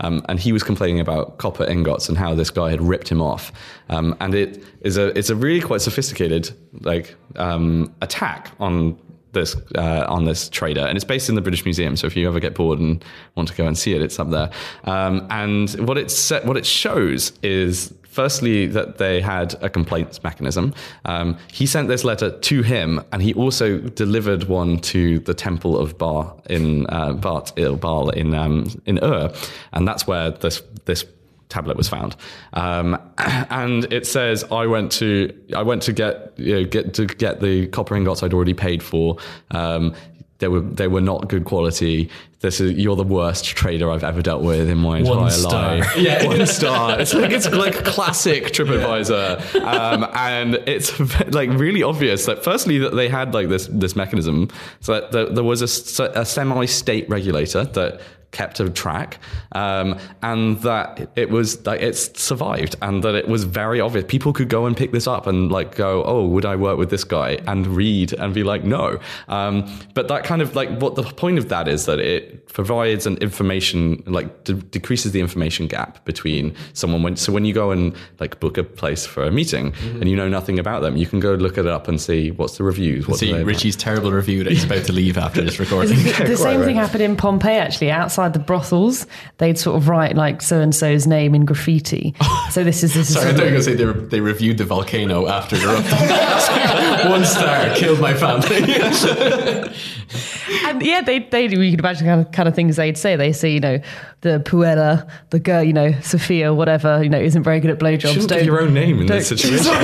Um, and he was complaining about copper ingots and how this guy had ripped him off. Um, and it is a it's a really quite sophisticated like um, attack on this uh, on this trader, and it's based in the British Museum. So if you ever get bored and want to go and see it, it's up there. Um, and what it set, what it shows is firstly that they had a complaints mechanism. Um, he sent this letter to him, and he also delivered one to the temple of Bar in uh, Bart Il Baal in um, in Ur, and that's where this this tablet was found, um, [clears throat] and it says I went to I went to get you know, get to get the copper ingots I'd already paid for. Um, they were they were not good quality. This is you're the worst trader I've ever dealt with in my entire life. [laughs] Yeah, one star. [laughs] It's like it's like classic TripAdvisor, um, and it's [laughs] like really obvious that firstly that they had like this this mechanism, so that there, there was a semi-state regulator that kept a track, um, and that it was like it's survived, and that it was very obvious. People could go and pick this up and like go, oh, would I work with this guy? And read and be like, no. Um, but that kind of like what the point of that is that it provides an information like de- decreases the information gap between someone when so when you go and like book a place for a meeting and you know nothing about them, you can go look it up and see what's the reviews. What do See they- Richie's terrible review that he's about to leave after this [laughs] recording. the [laughs] same thing happened in Pompeii actually. Outside the brothels, they'd sort of write like so and so's name in graffiti. [laughs] So this is this is Sorry, I thought you were going to say they, re- they reviewed the volcano after erupting. [laughs] One star, killed my family. [laughs] and yeah, they they you can imagine kind of kind of things they'd say. They say you know the puella, the girl, you know Sophia, whatever, you know isn't very good at You blowjobs. shouldn't give your own name in don't- this situation.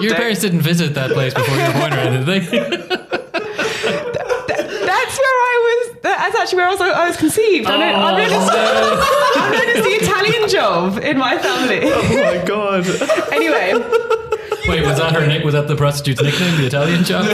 Your parents didn't visit that place before you were born or anything. That's where I was. That's actually where I was. I was conceived. I know, I'm, known I'm the Italian job in my family. oh my god. Anyway, Wait, was that her nick? Was that the prostitute's nickname, the Italian job?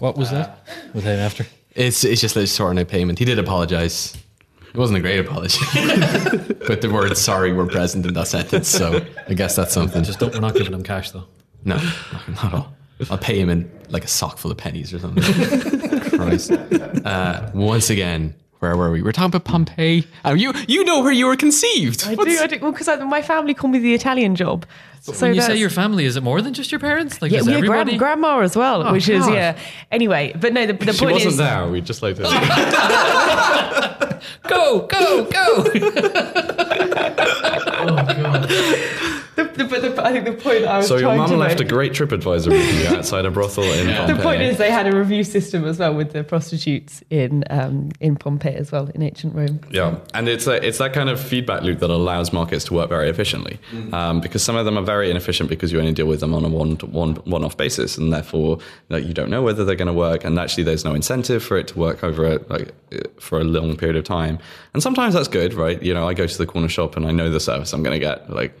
What was that? Was that after? It's it's just a sorting out payment. He did apologize. It wasn't a great apology, [laughs] but the word "sorry" were present in that sentence. So I guess that's something. Just don't. We're not giving him cash though. no, not at all. I'll pay him in like a sock full of pennies or something. [laughs] Christ. Uh, once again, where were we? We're talking about Pompeii. Oh, you you know where you were conceived. I What's- do. I do. Well, because my family call me the Italian job. So when you say your family, is it more than just your parents? Like, yeah, is we everybody? grand, grandma as well, Oh, which is yeah. Anyway, but no, the, the She point wasn't is, there. We just like to. [laughs] go, go, go! [laughs] [laughs] Oh, the, the, but the, I think the point I was So your mum to left a make- great TripAdvisor review outside a brothel in Pompeii. The point is, they had a review system as well with the prostitutes in um, in Pompeii as well in ancient Rome. Yeah, and it's a, it's that kind of feedback loop that allows markets to work very efficiently, um, because some of them are very inefficient because you only deal with them on a one one one off basis, and therefore like, you don't know whether they're going to work, and actually there's no incentive for it to work over a, like uh, for a long period of time, and sometimes that's good, right? You know, I go to the corner shop and I know the service I'm going to get, like.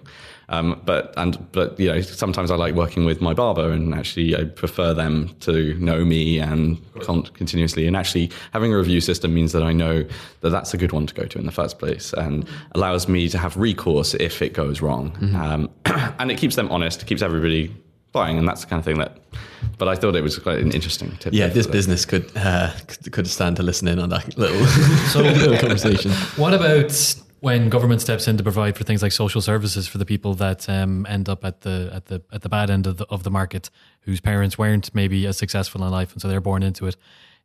Um, but and but you know sometimes I like working with my barber and actually I prefer them to know me and con- continuously. And actually having a review system means that I know that that's a good one to go to in the first place and allows me to have recourse if it goes wrong. Um, [clears throat] and it keeps them honest it keeps everybody buying and that's the kind of thing that but I thought it was quite an interesting tip. Yeah, this business could uh, could could stand to listen in on that little so, [laughs] little conversation. What about when government steps in to provide for things like social services for the people that um, end up at the at the at the bad end of the of the market, whose parents weren't maybe as successful in life, and so they're born into it?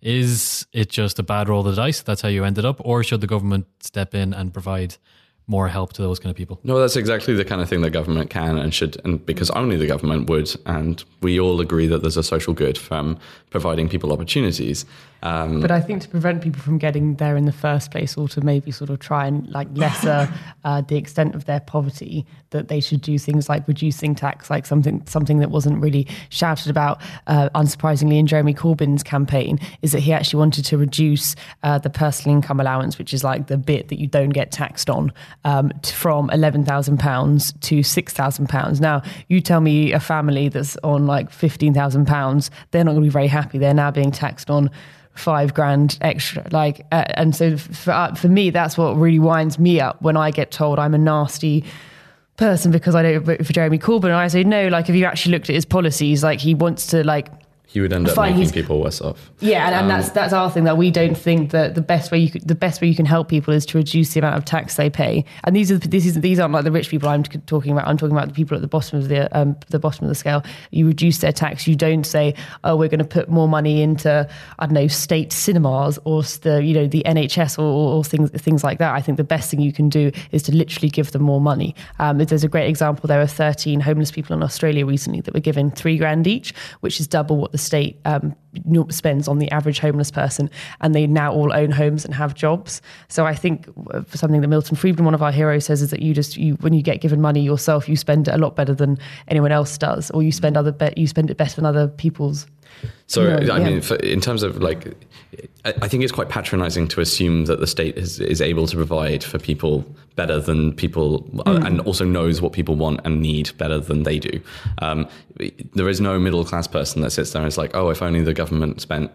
Is it just a bad roll of the dice? That's how you ended up, or should the government step in and provide more help to those kind of people? No, that's exactly the kind of thing the government can and should, and because only the government would, and we all agree that there's a social good from providing people opportunities. Um, But I think to prevent people from getting there in the first place, or to maybe sort of try and like lesser [laughs] uh, the extent of their poverty, that they should do things like reducing tax, like something something that wasn't really shouted about, uh, unsurprisingly, in Jeremy Corbyn's campaign, is that he actually wanted to reduce uh, the personal income allowance, which is like the bit that you don't get taxed on, um, from eleven thousand pounds to six thousand pounds. Now, you tell me a family that's on like fifteen thousand pounds, they're not going to be very happy. They're now being taxed on five grand extra like uh, and so for, uh, for me that's what really winds me up when i get told i'm a nasty person because i don't vote for jeremy corbyn. And i say no like if you actually looked at his policies? Like he wants to like he would end up Fine, making people worse off. Yeah, and, and that's that's our thing that we don't think that the best way you could, the best way you can help people is to reduce the amount of tax they pay. And these are this is these aren't like the rich people I'm talking about. I'm talking about the people at the bottom of the um, the bottom of the scale. You reduce their tax. You don't say, oh, we're going to put more money into I don't know state cinemas or the you know the NHS or, or, or things things like that. I think the best thing you can do is to literally give them more money. Um, there's a great example. There were 13 homeless people in Australia recently that were given three grand each, which is double what the state um, spends on the average homeless person, and they now all own homes and have jobs. So I think uh, for something that Milton Friedman, one of our heroes, says is that you just you when you get given money yourself, you spend it a lot better than anyone else does, or you spend other be- you spend it better than other people's. So No, I yeah. mean, for, in terms of like, I, I think it's quite patronising to assume that the state is is able to provide for people better than people, uh, and also knows what people want and need better than they do. Um, there is no middle class person that sits there and is like, oh, if only the government spent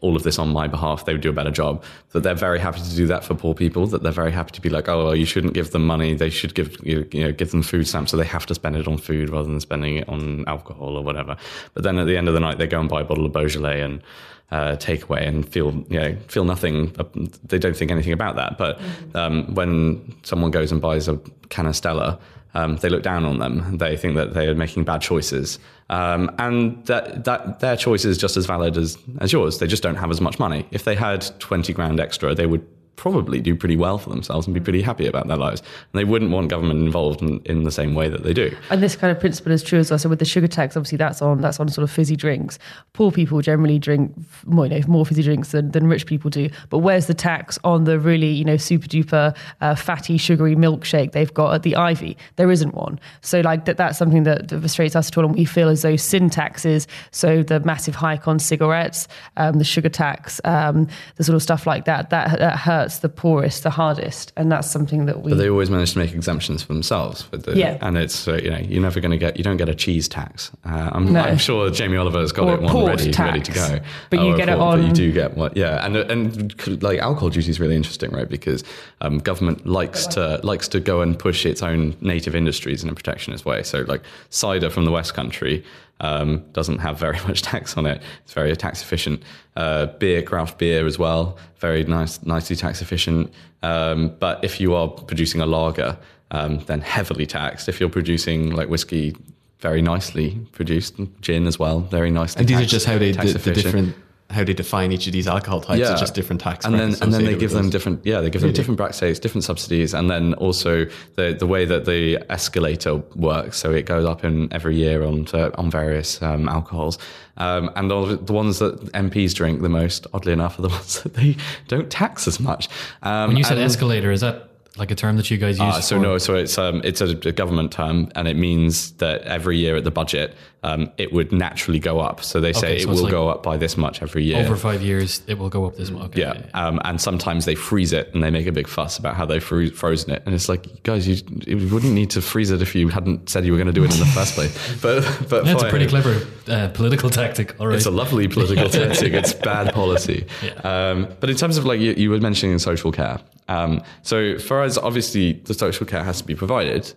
all of this on my behalf, they would do a better job. That they're very happy to do that for poor people. That they're very happy to be like, oh, well, you shouldn't give them money. They should give you know give them food stamps, so they have to spend it on food rather than spending it on alcohol or whatever. But then at the end of the night, they go and buy a bottle of Beaujolais and uh, takeaway and feel you know feel nothing. uh, They don't think anything about that. But um, when someone goes and buys a can of Stella. Um, they look down on them. They think that they are making bad choices, um, and that that their choice is just as valid as as yours. They just don't have as much money. If they had twenty grand extra, they would probably do pretty well for themselves and be pretty happy about their lives. And they wouldn't want government involved in, in the same way that they do. And this kind of principle is true as well. So with the sugar tax, obviously that's on that's on sort of fizzy drinks. Poor people generally drink more, you know, more fizzy drinks than, than rich people do. But where's the tax on the really you know super duper uh, fatty sugary milkshake they've got at the Ivy? There isn't one. So like that that's something that, that frustrates us at all, and we feel as though sin taxes, so the massive hike on cigarettes, um, the sugar tax, um, the sort of stuff like that, that that hurts the poorest, the hardest, and that's something that we. But they always manage to make exemptions for themselves. The, Yeah. And it's, uh, you know, you're never going to get, you don't get a cheese tax. Uh, I'm, No. I'm sure Jamie Oliver has got Or it one ready, tax. ready to go. But you get it port, But you on- do get what, yeah. And, and like alcohol duty is really interesting, right? Because um, government likes to, likes to go and push its own native industries in a protectionist way. So like cider from the West Country, um, doesn't have very [laughs] much tax on it. It's very tax efficient. Uh, beer, craft beer as well, very nice, nicely tax efficient. Um, but if you are producing a lager, um, then heavily taxed. If you're producing like whiskey, very nicely produced, gin as well, very nicely. And these are just how they the, the different how they define each of these alcohol types. It's just different tax. and then and then they give them those. different yeah they give them Really? different brackets different subsidies and then also the the way that the escalator works so it goes up in every year on to, on various um, alcohols um, and all the ones that MPs drink the most oddly enough are the [laughs] ones that they don't tax as much um, When you said and- escalator, is that like a term that you guys use? Ah, so for- no, so it's um, it's a, a government term, and it means that every year at the budget, um, it would naturally go up. So they say Okay, it so it's will like go up by this much every year. Over five years, it will go up this much. Okay, Yeah, um, and sometimes they freeze it and they make a big fuss about how they fro- frozen it, and it's like, guys, you, you wouldn't need to freeze it if you hadn't said you were going to do it in the first place. [laughs] But but That's a pretty clever uh, political tactic. All right. It's a lovely political [laughs] tactic. It's bad policy. Um, but in terms of like you, you were mentioning social care. Um, so for us, obviously, the social care has to be provided.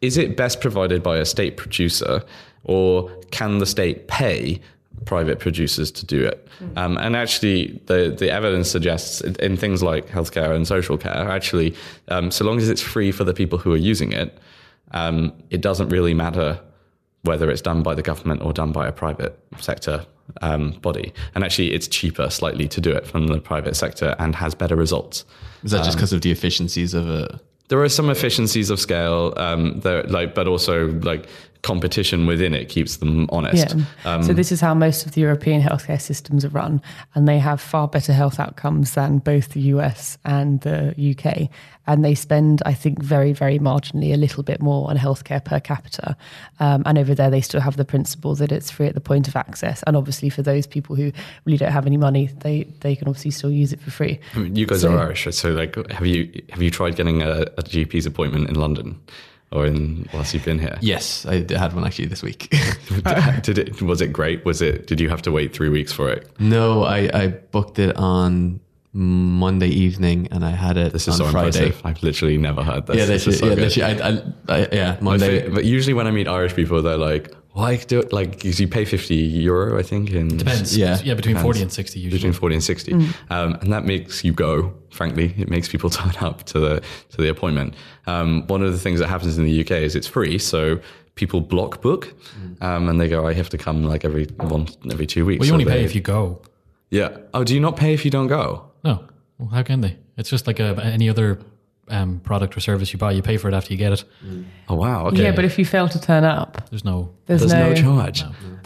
Is it best provided by a state producer, or can the state pay private producers to do it? Um, and actually, the the evidence suggests in, in things like healthcare and social care, actually, um, so long as it's free for the people who are using it, um, it doesn't really matter whether it's done by the government or done by a private sector um, body. And actually, it's cheaper slightly to do it from the private sector and has better results. Is that just um, because of the efficiencies of a? There are some efficiencies of scale, um, like, but also like competition within it keeps them honest. Yeah. Um, so this is how most of the European healthcare systems are run, and they have far better health outcomes than both the US and the UK. And they spend, I think, very, very marginally a little bit more on healthcare per capita. Um, and over there, they still have the principle that it's free at the point of access. And obviously, for those people who really don't have any money, they they can obviously still use it for free. I mean, you guys So- are Irish, so like, have you have you tried getting a, a GP's appointment in London or in whilst you've been here? Yes, I had one actually this week. [laughs] did it? Was it great? Was it? Did you have to wait three weeks for it? no, I, I booked it on Monday evening and I had it This is on so Friday. impressive. I've literally never heard this. Yeah, This is so yeah, good. literally, I, I, I, yeah, Monday. fa- but usually when I meet Irish people, they're like, Why do it like 'cause you pay fifty euro? I think in Depends. Yeah. Yeah, between 40 and 60 usually. between 40 and 60 um, and that makes you go frankly it makes people [laughs] turn up to the to the appointment um, one of the things that happens in the uk is it's free so people block book um, and they go i have to come like every one every two weeks well, you So only pay if you go. yeah oh do you not pay if you don't go No. Well, how can they? It's just like a, any other um, product or service you buy. You pay for it after you get it. oh wow okay Yeah, but if you fail to turn up, There's no. there's, there's no, no. charge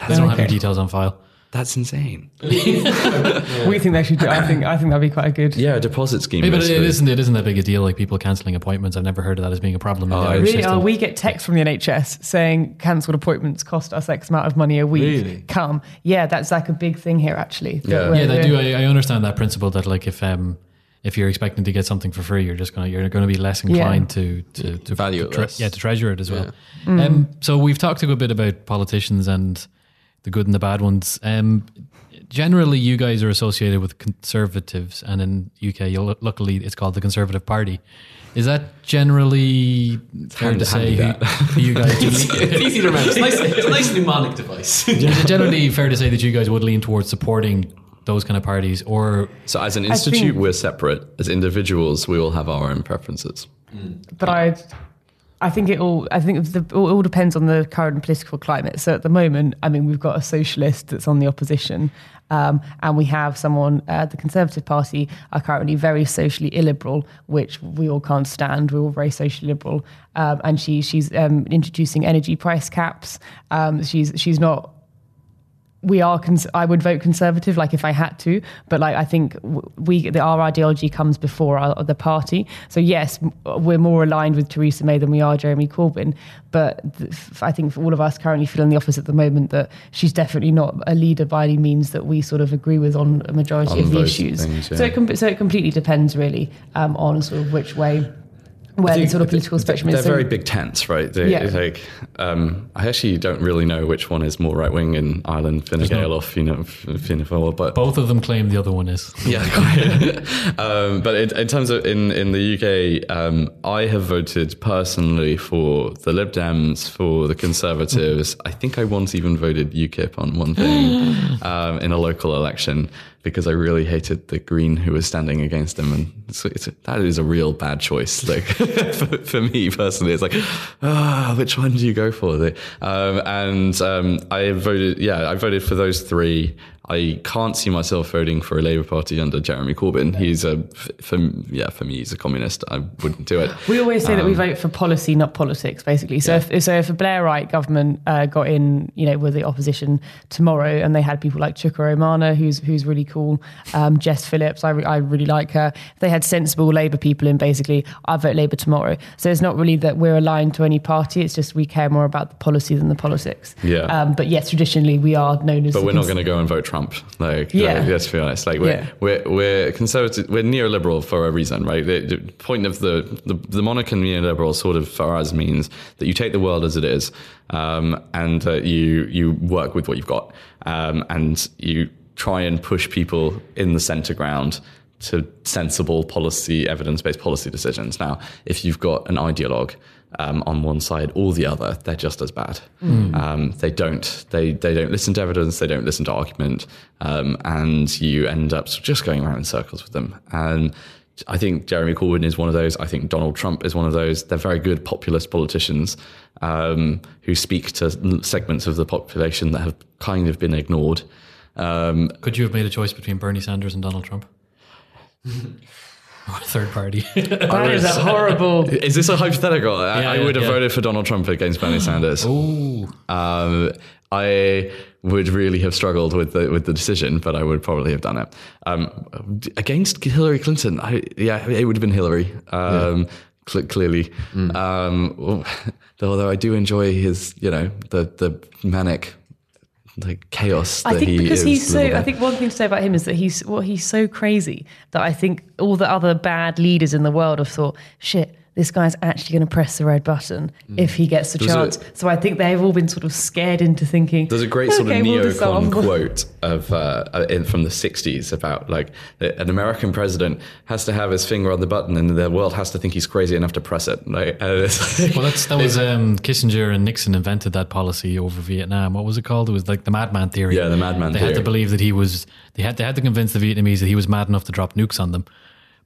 They don't have your details on file. that's insane [laughs] we think they should do. I think I think that'd be quite a good. yeah a deposit scheme Maybe, but it basically. isn't. It isn't that big a deal. Like people canceling appointments. I've never heard of that as being a problem. In the Oh, Really? Oh, we get texts from the NHS saying cancelled appointments cost us X amount of money a week. Really? Come. Yeah, that's like a big thing here, actually. Yeah. we're- yeah, they we're- do. I, I understand that principle that like if um if you're expecting to get something for free, you're just gonna you're gonna be less inclined to to to Value to it tre- less. yeah to treasure it as well. Um, so we've talked a good bit about politicians and the good and the bad ones. Um, generally, you guys are associated with conservatives, and in UK, you'll, luckily, it's called the Conservative Party. Is that generally fair hand- to say who, that. [laughs] who you guys? do it's easy to remember. [laughs] It's, nice, it's a nice mnemonic device. is it generally fair to say that you guys would lean towards supporting those kind of parties, or so as an institute think- we're separate as individuals we all have our own preferences but I, I think it all. I think the, it all depends on the current political climate. So at the moment, I mean, we've got a socialist that's on the opposition, um, and we have someone. Uh, the Conservative Party are currently very socially illiberal, which we all can't stand. We're all very socially liberal, um, and she she's um, introducing energy price caps. Um, she's she's not we are cons- I would vote conservative like if I had to but like I think we the, our ideology comes before our, the party. So yes we're more aligned with Theresa May than we are Jeremy Corbyn but th- I think for all of us currently feel in the office at the moment that she's definitely not a leader by any means that we sort of agree with on a majority On of the issues. things, so it com- so it completely depends really um, on sort of which way where the sort of political spectrum They're is So- very big tents, right? They, Yeah. Like, um, I actually don't really know which one is more right wing in Ireland, Fine Gael or Fianna Fianna Fáil, but both of them claim the other one is? yeah, quite. [laughs] [laughs] um, but in, in terms of in in the UK, um, I have voted personally for the Lib Dems, for the Conservatives. I think I once even voted UKIP on one thing [gasps] um, in a local election because I really hated the Green who was standing against him, and it's, it's, that is a real bad choice. Like [laughs] for, for me personally, it's like, ah, which one do you go for? Um, and um, I voted, yeah, I voted for those three. I can't see myself voting for a Labour Party under Jeremy Corbyn. He's a, for, yeah, for me, he's a communist. I wouldn't do it. We always say that Um, we vote for policy, not politics, basically. So, if, so if a Blairite government uh, got in, you know, with the opposition tomorrow, and they had people like Chuka Umunna, who's who's really cool, um, Jess Phillips, I, re- I really like her. If they had sensible Labour people in, basically, I vote Labour tomorrow. So it's not really that we're aligned to any party; it's just we care more about the policy than the politics. Yeah. Um, but yes, traditionally we are known as. But we're not going to go and vote Trump. Like, Yeah. like, let's be honest. Like, we're, Yeah. we're, we're conservative, we're neoliberal for a reason, right? The, the point of the, the, the monarch and neoliberal sort of for us means that you take the world as it is, um, and uh, you, you work with what you've got, um, and you try and push people in the center ground to sensible policy, evidence-based policy decisions. Now, if you've got an ideologue um, on one side or the other, they're just as bad. Um, they don't they they don't listen to evidence, they don't listen to argument, um, and you end up just going around in circles with them. And I think Jeremy Corbyn is one of those. I think Donald Trump is one of those. They're very good populist politicians um, who speak to segments of the population that have kind of been ignored. Um, Could you have made a choice between Bernie Sanders and Donald Trump? [laughs] or third party? [laughs] That is a horrible. [laughs] Is this a hypothetical? I, Yeah, I yeah, would have yeah. voted for Donald Trump against Bernie Sanders. Ooh. Um, I would really have struggled with the with the decision, but I would probably have done it. Um, against Hillary Clinton, I, yeah, it would have been Hillary. Um, cl- clearly, um, [laughs] although I do enjoy his, you know, the the manic like chaos. I think because he's so. living I think one thing to say about him is that he's well, he's so crazy that I think all the other bad leaders in the world have thought, shit, this guy's actually going to press the red button if he gets the There's a- chance. so I think they've all been sort of scared into thinking. There's a great sort "Okay, of we'll neocon quote of uh, uh, in, from the '60s about like an American president has to have his finger on the button, and the world has to think he's crazy enough to press it. [laughs] Like, uh, Well, that's, that was um, Kissinger and Nixon invented that policy over Vietnam. What was it called? It was like the madman theory. Yeah, the madman They had to believe that he was. They had they had to convince the Vietnamese that he was mad enough to drop nukes on them.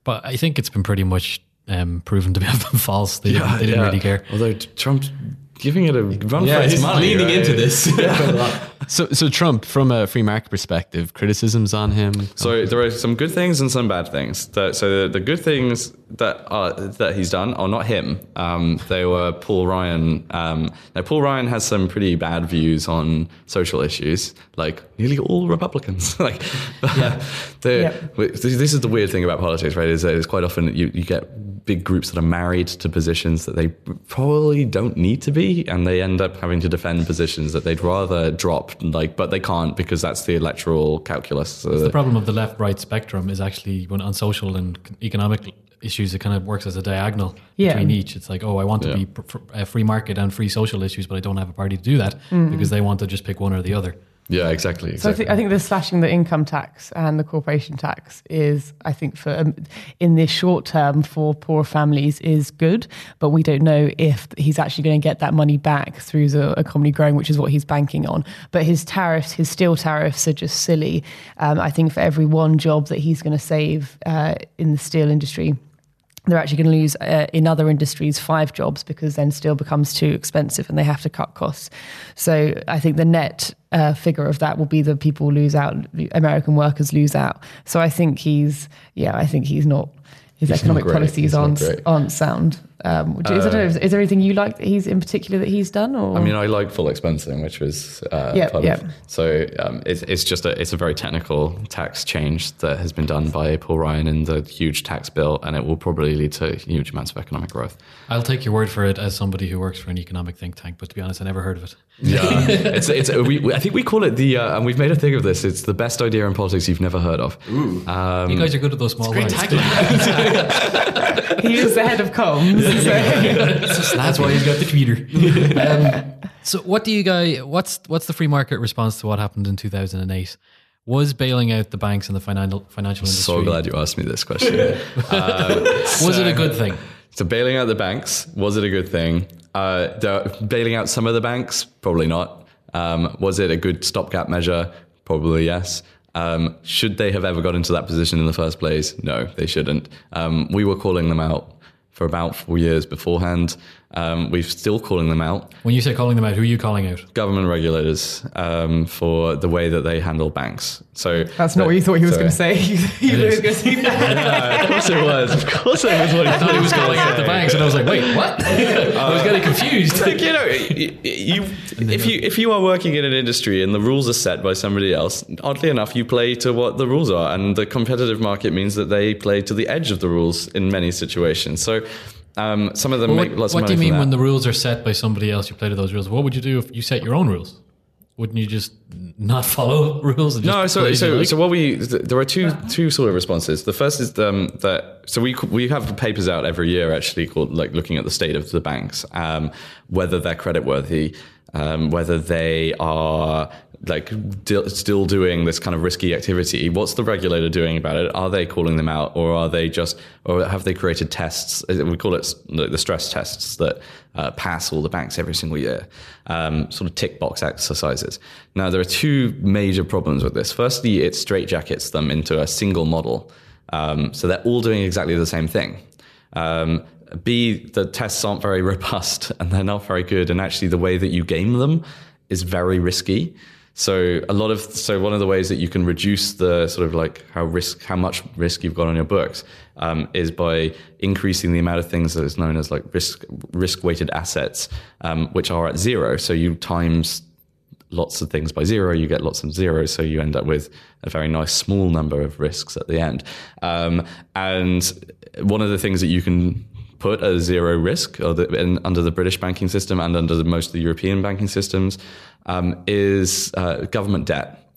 But I think it's been pretty much um, proven to be [laughs] false. They didn't, they didn't Yeah. really care. Although Trump's giving it a run Yeah, for its he's money, leaning right? into this. [laughs] [laughs] so, so Trump, from a free market perspective, criticisms on him. So there are some good things and some bad things. That, so the, the good things that are, that he's done are not him. Um, they were Paul Ryan. Um, now Paul Ryan has some pretty bad views on social issues, like nearly all Republicans. [laughs] like, they're- Yeah. [laughs] this this is the weird thing about politics, right? Is that it's quite often you, you get big groups that are married to positions that they probably don't need to be, and they end up having to defend positions that they'd rather drop. Like, but they can't because that's the electoral calculus. So The problem of the left-right spectrum is actually when on social and economic issues, it kind of works as a diagonal Yeah. between each. It's like, oh, I want to Yeah. be pr- pr- uh, free market and free social issues, but I don't have a party to do that because they want to just pick one or the other. Yeah, exactly. So I exactly. think, I think the slashing the income tax and the corporation tax is, I think, for um, in the short term for poor families is good, but we don't know if he's actually going to get that money back through the economy growing, which is what he's banking on. But his tariffs, his steel tariffs, are just silly. Um, I think for every one job that he's going to save uh, in the steel industry, they're actually going to lose uh, in other industries five jobs because then steel becomes too expensive and they have to cut costs. So I think the net uh, figure of that will be that people lose out, American workers lose out. So I think he's, yeah, I think he's not. His He's economic great. policies aren't aren't sound. Um, which is, I don't know, is, is there anything you like that he's in particular that he's done? Or I mean, I like full expensing, which was uh, Yeah, part yeah. of. So um, it's, it's just a it's a very technical tax change that has been done by Paul Ryan in the huge tax bill, and it will probably lead to huge amounts of economic growth. I'll take your word for it as somebody who works for an economic think tank, but to be honest, I never heard of it. Yeah, [laughs] it's it's we, we- I think we call it the uh, and we've made a thing of this. It's the best idea in politics you've never heard of. Um, You guys are good at those small lines. [laughs] he is the head of comms. So- [laughs] That's why he's got the tweeter. Um, [laughs] so, what do you guys? What's what's the free market response to what happened in two thousand and eight? Was bailing out the banks and the financial financial industry? so glad you asked me this question. [laughs] Was it a good thing? So bailing out the banks was it a good thing? Uh, the, bailing out some of the banks, probably not. Um, was it a good stopgap measure? Probably yes. Um, should they have ever got into that position in the first place? No, they shouldn't. Um, we were calling them out for about four years beforehand. Um, we're still calling them out. When you say calling them out, who are you calling out? Government regulators um, for the way that they handle banks. So That's not what you thought he was going to say. [laughs] you thought he was going to say that. Yeah, [laughs] of course it was. Of course it was what I thought he was calling out the banks, and I was like, wait, what? [laughs] I was getting confused. Like, you know, you, you if you if you are working in an industry and the rules are set by somebody else, oddly enough, you play to what the rules are, and the competitive market means that they play to the edge of the rules in many situations. So. Um, some of them What, make lots what of do you mean when the rules are set by somebody else? You play to those rules. What would you do if you set your own rules? Wouldn't you just not [laughs] follow rules? And just No, so so like? so what we there are two two sort of responses. The first is um, that so we we have papers out every year actually called like looking at the state of the banks, um, whether they're credit worthy, um, whether they are like di- still doing this kind of risky activity. What's the regulator doing about it? Are they calling them out, or are they just, or have they created tests? We call it the the stress tests that uh, pass all the banks every single year, um, sort of tick box exercises. Now there are two major problems with this. Firstly, it straitjackets them into a single model, um, so they're all doing exactly the same thing. Um, B, the tests aren't very [laughs] robust and they're not very good, and actually the way that you game them is very risky. So a lot of so one of the ways that you can reduce the sort of like how risk how much risk you've got on your books um, is by increasing the amount of things that is known as like risk risk weighted assets, um, which are at zero. So you times lots of things by zero, you get lots of zeros, so you end up with a very nice small number of risks at the end. Um, and one of the things that you can put as zero risk the, in, under the British banking system and under the, most of the European banking systems um, is uh, government debt,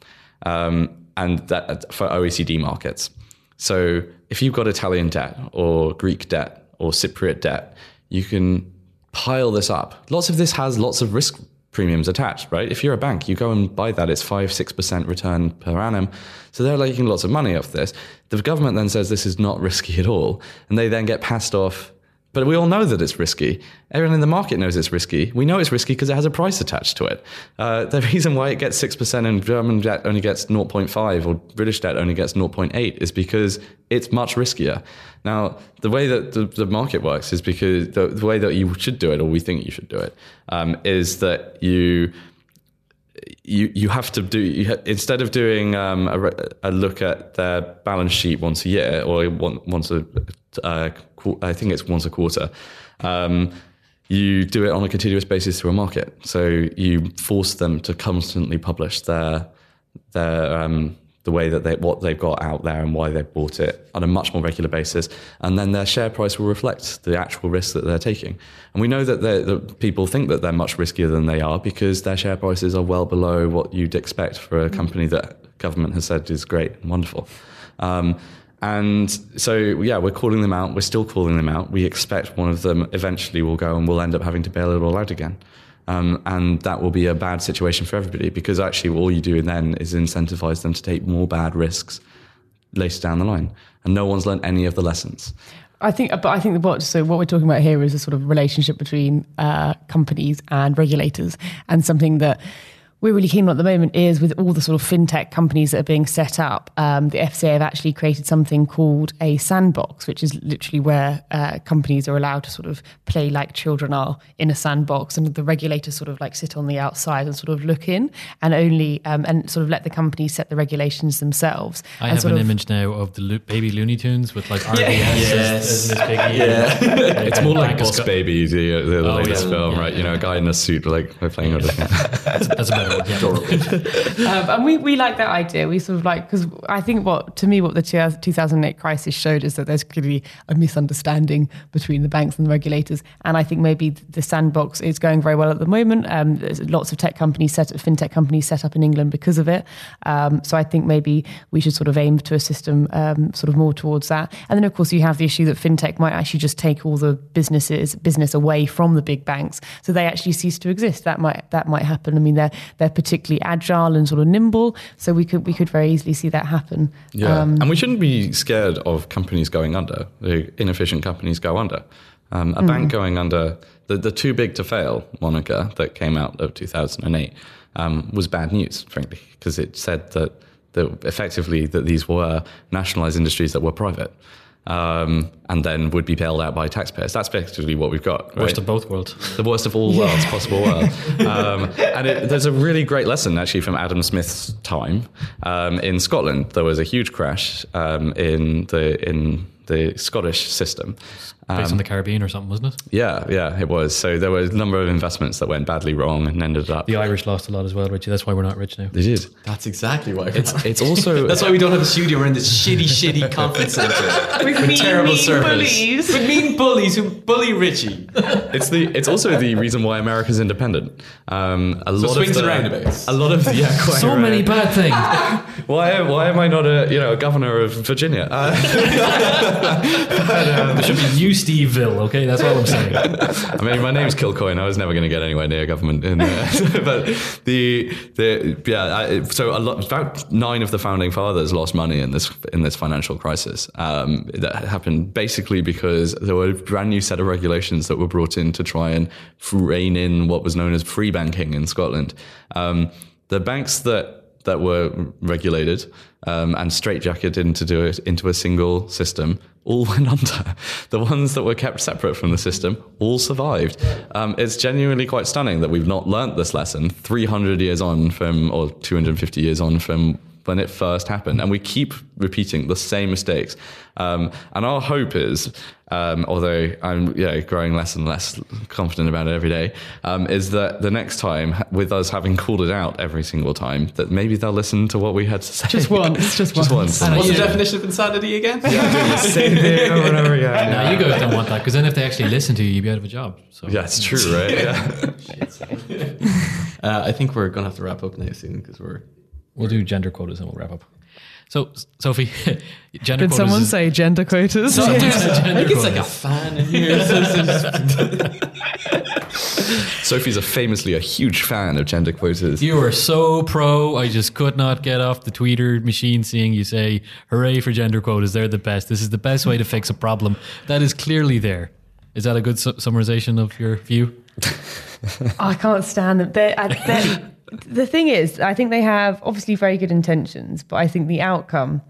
um, and that for OECD markets. So if you've got Italian debt or Greek debt or Cypriot debt, you can pile this up. Lots of this has lots of risk premiums attached, right? If you're a bank, you go and buy that, it's five, six percent return per annum. So they're making lots of money off this. The government then says this is not risky at all, and they then get passed off. But we all know that it's risky. Everyone in the market knows it's risky. We know it's risky because it has a price attached to it. Uh, the [laughs] reason why it gets 6% and German debt only gets 0.5 or British debt only gets 0.8 is because it's much riskier. Now, the way that the, the market works is because the, the, way that you should do it, or we think you should do it, um, is that you you you have to do you ha- instead of doing um, a, a, look at their balance sheet once a year or once a uh, I think it's once a quarter. Um, you do it on a continuous basis through a market. So you force them to constantly publish their their um, the way that they what they've got out there and why they've bought it on a much more regular basis, and then their share price will reflect the actual risk that they're taking. And we know that, that people think that they're much riskier than they are because their share prices are well below what you'd expect for a company that government has said is great and wonderful. Um, and so, yeah, we're calling them out. We're still calling them out. We expect one of them eventually will go and we'll end up having to bail it all out again. Um, and that will be a bad situation for everybody because actually all you do then is incentivize them to take more bad risks later down the line. And no one's learned any of the lessons. I think, but I think what so what we're talking about here is a sort of relationship between uh, companies and regulators, and something that we're really keen on at the moment is with all the sort of fintech companies that are being set up, um, the FCA have actually created something called a sandbox, which is literally where uh, companies are allowed to sort of play like children are in a sandbox, and the regulators sort of like sit on the outside and sort of look in and only um, and sort of let the companies set the regulations themselves. I have an of, image now of the lo- baby Looney Tunes with like RBS yes. as, as big yeah. [laughs] it's more like Boss Baby, the, the, the oh, latest yeah. film, yeah, right? You know, a guy in a suit, like playing with it. that's, that's a better [laughs] um, and we, we like that idea. We sort of like, because I think what, to me, what the 2008 crisis showed is that there's clearly a misunderstanding between the banks and the regulators. And I think maybe the sandbox is going very well at the moment. Um, there's lots of tech companies set fintech companies set up in England because of it. Um, so I think maybe we should sort of aim to a system um, sort of more towards that. And then, of course, you have the issue that fintech might actually just take all the businesses business away from the big banks, so they actually cease to exist. That might that might happen. I mean, they're they're particularly agile and sort of nimble. So we could we could very easily see that happen. Yeah, um, and we shouldn't be scared of companies going under. The inefficient companies go under. Um, a mm. bank going under, the, the too big to fail moniker that came out of 2008 um, was bad news, frankly, because it said that, that effectively that these were nationalized industries that were private um, and then would be bailed out by taxpayers. That's basically what we've got. Right? Worst of both worlds. [laughs] The worst of all worlds, possible world. Um, and it, there's a really great lesson actually from Adam Smith's time um, in Scotland. There was a huge crash um, in the in the Scottish system. Based um, on the Caribbean or something, wasn't it? Yeah, yeah, it was. So there were a number of investments that went badly wrong and ended up. The Irish lost a lot as well, Richie. That's why we're not rich now. They did. That's exactly why. It's, it's also. [laughs] That's why we don't have a studio. We're in this shitty, shitty [laughs] conference center with, with terrible mean service. Bullies. With mean bullies who bully Richie. It's the. It's also the reason why America's independent. Um, a so lot swings of the, and roundabouts. A lot of yeah, so right. many bad things. [laughs] why? Why am I not a you know a governor of Virginia? Uh, but, um, there should be New Steveville, okay? That's all I'm saying. [laughs] I mean, my name's Kilcoyne. I was never going to get anywhere near government in there. [laughs] but the the yeah, I, so a lot about nine of the founding fathers lost money in this in this financial crisis. Um, that happened basically because there were a brand new set of regulations that were brought in to try and rein in what was known as free banking in Scotland. Um, the banks that that were regulated um, and straightjacketed into it into a single system all [laughs] went under. The ones that were kept separate from the system all survived. Um, it's genuinely quite stunning that we've not learnt this lesson 300 years on from, or 250 years on from when it first happened. And we keep repeating the same mistakes. Um, and our hope is, um, although I'm you know, growing less and less confident about it every day, um, is that the next time, with us having called it out every single time, that maybe they'll listen to what we had to say. Just once. [laughs] Just, just once. once. What's the definition of insanity again? [laughs] Yeah, same thing over and over again. No, you guys don't want that because then if they actually listen to you, you'd be out of a job. So. Yeah, it's true, right? [laughs] Yeah. uh, I think we're going to have to wrap up now soon because we're We'll do gender quotas and we'll wrap up. So, Sophie, [laughs] gender Did quotas someone is- say gender quotas? Someone [laughs] said gender I think it's like a fan in here. So it's just- Sophie's a famously a huge fan of gender quotas. You are so pro. I just could not get off the Twitter machine seeing you say, hooray for gender quotas. They're the best. This is the best way to fix a problem that is clearly there. Is that a good su- summarization of your view? I can't stand them. They're, they're, the thing is, I think they have obviously very good intentions, but I think the outcome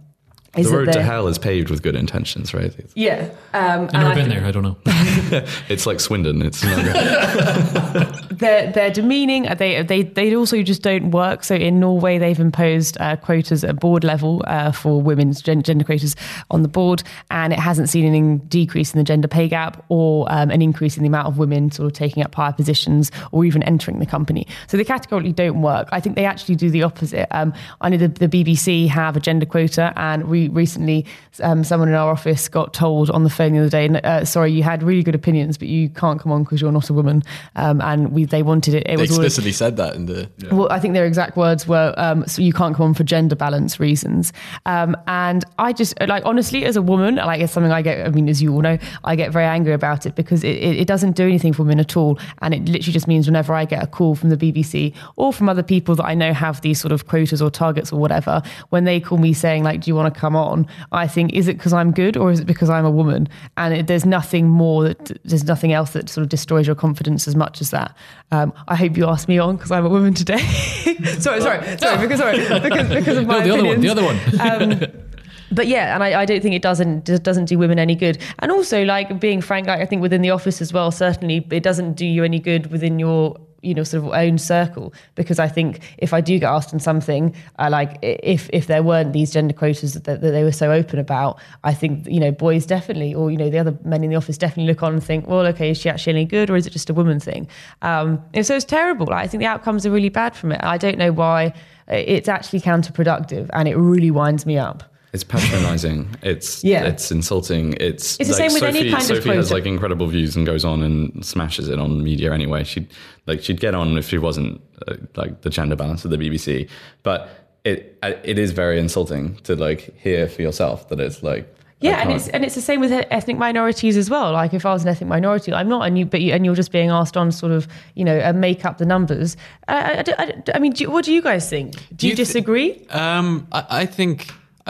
is the that road to hell is paved with good intentions, right? Yeah, um, I've never I been think there. I don't know. [laughs] it's like Swindon. It's not [laughs] They're they're demeaning. They they they also just don't work. So in Norway, they've imposed uh, quotas at board level uh, for women's gen- gender quotas on the board, and it hasn't seen any decrease in the gender pay gap or um, an increase in the amount of women sort of taking up higher positions or even entering the company. So they categorically don't work. I think they actually do the opposite. Um, I know the, the BBC have a gender quota, and we recently um, someone in our office got told on the phone the other day, uh, "Sorry, you had really good opinions, but you can't come on because you're not a woman." Um, and we they wanted it. It they was all, explicitly said that in the. well, I think their exact words were, um, "So you can't come on for gender balance reasons." Um, and I just like honestly, as a woman, like it's something I get. I mean, as you all know, I get very angry about it because it, it, it doesn't do anything for women at all, and it literally just means whenever I get a call from the BBC or from other people that I know have these sort of quotas or targets or whatever, when they call me saying like, "Do you want to come on?" I think, is it because I'm good or is it because I'm a woman? And it, there's nothing more that there's nothing else that sort of destroys your confidence as much as that. Um, I hope you asked me on because I'm a woman today. [laughs] sorry, sorry, sorry, because sorry, [laughs] because because of my No, the other one. The other one. Um, but yeah, and I, I don't think it doesn't it doesn't do women any good. And also, like being frank, like I think within the office as well, certainly it doesn't do you any good within your you know sort of own circle because I think if I do get asked on something, I like if if there weren't these gender quotas that, that they were so open about, I think you know boys definitely or you know the other men in the office definitely look on and think, well, okay, is she actually any good or is it just a woman thing? Um, and so it's terrible. Like, I think the outcomes are really bad from it. I don't know why. It's actually counterproductive, and it really winds me up. It's patronizing. [laughs] It's Yeah. It's insulting. It's It's the same with Sophie, any kind of Sophie has like incredible views and goes on and smashes it on media anyway. She'd like she'd get on if she wasn't uh, like the gender balance of the BBC. But it uh, it is very insulting to like hear for yourself that it's like Yeah, and it's and it's the same with ethnic minorities as well. Like if I was an ethnic minority, I'm not, and you but you, and you're just being asked on sort of you know uh, make up the numbers. I, I, I, I mean, do, what do you guys think? Do, you, you thi- disagree? Um, I, I think.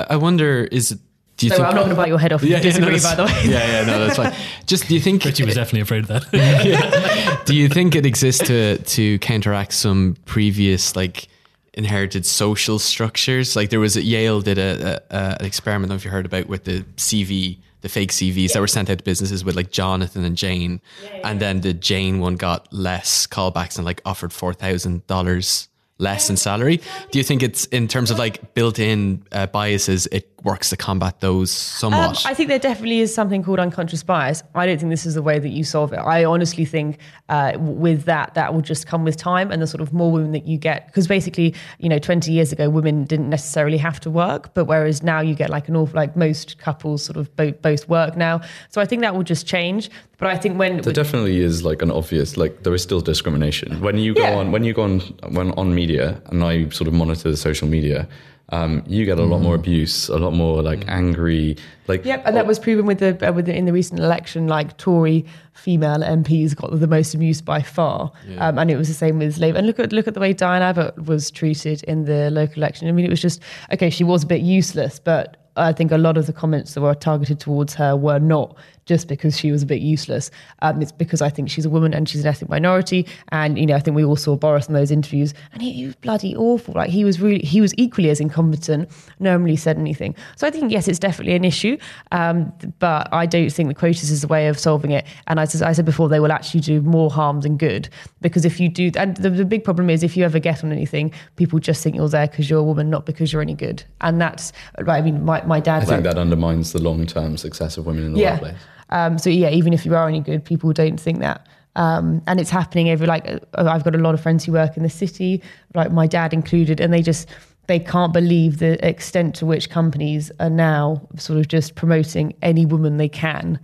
I I wonder. Is it? Do you So think? I'm not going to bite your head off Yeah, you yeah, no, by the that's- way, [laughs] Yeah, yeah, no, that's fine. Just do you think? Richie was definitely afraid of that. [laughs] do you think it exists to to counteract some previous like inherited social structures? Like there was at Yale did a, a, a an experiment. I don't know if you heard about with the CV, the fake CVs that were sent out to businesses with like Jonathan and Jane, and then the Jane one got less callbacks and like offered four thousand dollars less in salary. Do you think it's in terms of like built-in uh, biases, it works to combat those Um, somewhat? I think there definitely is something called unconscious bias. I don't think this is the way that you solve it. I honestly think uh, with that, that will just come with time and the sort of more women that you get. Because basically, you know, 20 years ago, women didn't necessarily have to work, but whereas now you get like an awful, like most couples sort of both, both work now. So I think that will just change. But I think when There definitely is like an obvious like there is still discrimination when you go Yeah. on when you go on when on media and I sort of monitor the social media. Um, you get a lot more abuse, a lot more like angry, like Yep, and that was proven with the, uh, with the in the recent election. Like Tory female MPs got the most abuse by far, um, and it was the same with Labour. And look at look at the way Diane Abbott was treated in the local election. I mean, it was just okay. She was a bit useless, but I think a lot of the comments that were targeted towards her were not just because she was a bit useless. Um, it's because I think she's a woman and she's an ethnic minority. And you know, I think we all saw Boris in those interviews, and he, he was bloody awful. Like he was really, he was equally as incompetent. No one really said anything. So I think yes, it's definitely an issue, um, but I don't think the quotas is the way of solving it. And as I said before, they will actually do more harm than good because if you do, and the, the big problem is if you ever get on anything, people just think you're there because you're a woman, not because you're any good. And that's. I mean, my my dad. I think worked- that undermines the long term success of women in the yeah. workplace. Um, so yeah, even if you are any good, people don't think that. Um, and it's happening every like uh, I've got a lot of friends who work in the city, like my dad included, and they just they can't believe the extent to which companies are now sort of just promoting any woman they can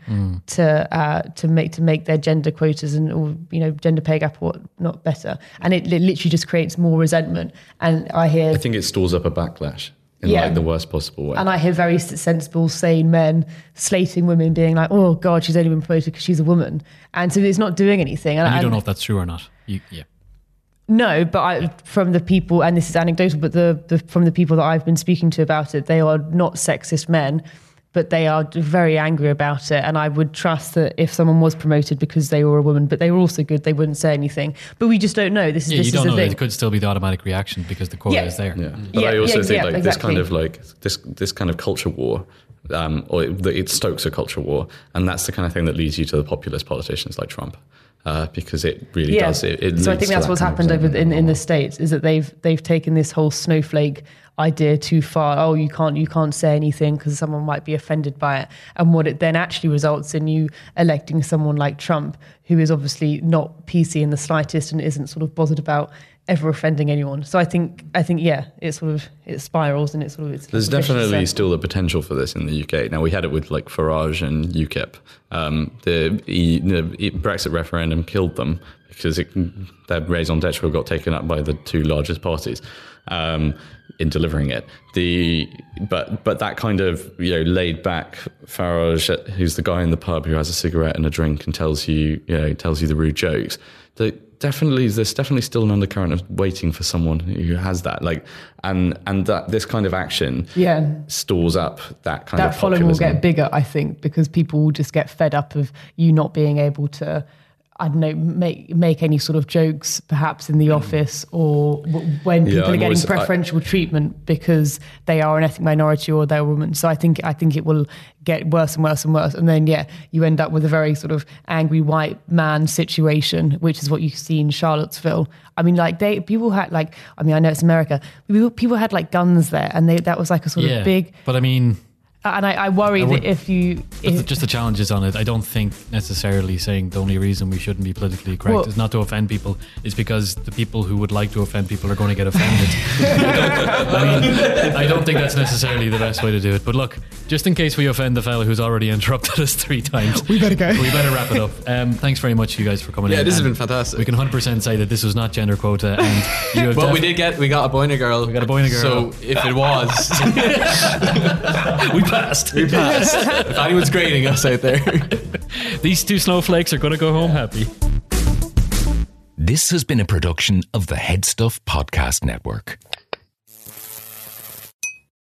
to uh, to make to make their gender quotas and or you know gender pay gap or not better, and it, it literally just creates more resentment. And I hear I think it stores up a backlash in Yeah. like the worst possible way. And I hear very sensible, sane men slating women, being like, "Oh God, she's only been promoted because she's a woman," and so it's not doing anything. And you and- don't know if that's true or not. You, yeah. No, but I, from the people, and this is anecdotal, but the, the from the people that I've been speaking to about it, they are not sexist men, but they are very angry about it. And I would trust that if someone was promoted because they were a woman, but they were also good, they wouldn't say anything. But we just don't know. This is Yeah, this you don't the know. thing. It could still be the automatic reaction because the quota Yeah. is there. Yeah, but Yeah, I also yeah, think yeah, like this kind of like this this kind of culture war, um, or it, it stokes a culture war, and that's the kind of thing that leads you to the populist politicians like Trump, uh, because it really does. It, it so I think that's that what's happened over in, in the states is that they've they've taken this whole snowflake idea too far. Oh, you can't you can't say anything because someone might be offended by it. And what it then actually results in you electing someone like Trump, who is obviously not PC in the slightest and isn't sort of bothered about ever offending anyone. So I think I think yeah, it sort of it spirals and it sort of it's There's definitely still the potential for this in the UK. Now we had it with like Farage and UKIP. Um, the, e, the Brexit referendum killed them because it, their raison d'etre got taken up by the two largest parties um, in delivering it. The but but that kind of you know laid back Farage, who's the guy in the pub who has a cigarette and a drink and tells you you know tells you the rude jokes. Definitely there's definitely still an undercurrent of waiting for someone who has that like and and that this kind of action Yeah. stores up that kind that of that following will get bigger, I think, because people will just get fed up of you not being able to, I don't know, make make any sort of jokes, perhaps in the hmm. office or w- when Yeah, people are getting always- I- preferential treatment because they are an ethnic minority or they're a woman. So I think I think it will get worse and worse and worse, and then yeah, you end up with a very sort of angry white man situation, which is what you see in Charlottesville. I mean, like they people had like, I mean, I know it's America, people, people had like guns there, and they that was like a sort Yeah. of big. But I mean, And I, I worry I would- that if you, if, just the challenges on it. I don't think necessarily saying the only reason we shouldn't be politically correct Well- is not to offend people is because the people who would like to offend people are going to get offended. [laughs] I mean, I don't think that's necessarily the best way to do it. But look, just in case we offend the fellow who's already interrupted [laughs] us three times, we better go. We better wrap it up. Um, thanks very much, you guys, for coming Yeah, in. this has been fantastic. We can 100% say that this was not gender quota, and you have [laughs] But we did get we got a boy and a girl. We got a boy and a girl. So if it was, we passed. we passed. [laughs] if anyone's grading us out there. [laughs] These two snowflakes are going to go home happy. This has been a production of the HeadStuff Podcast Network.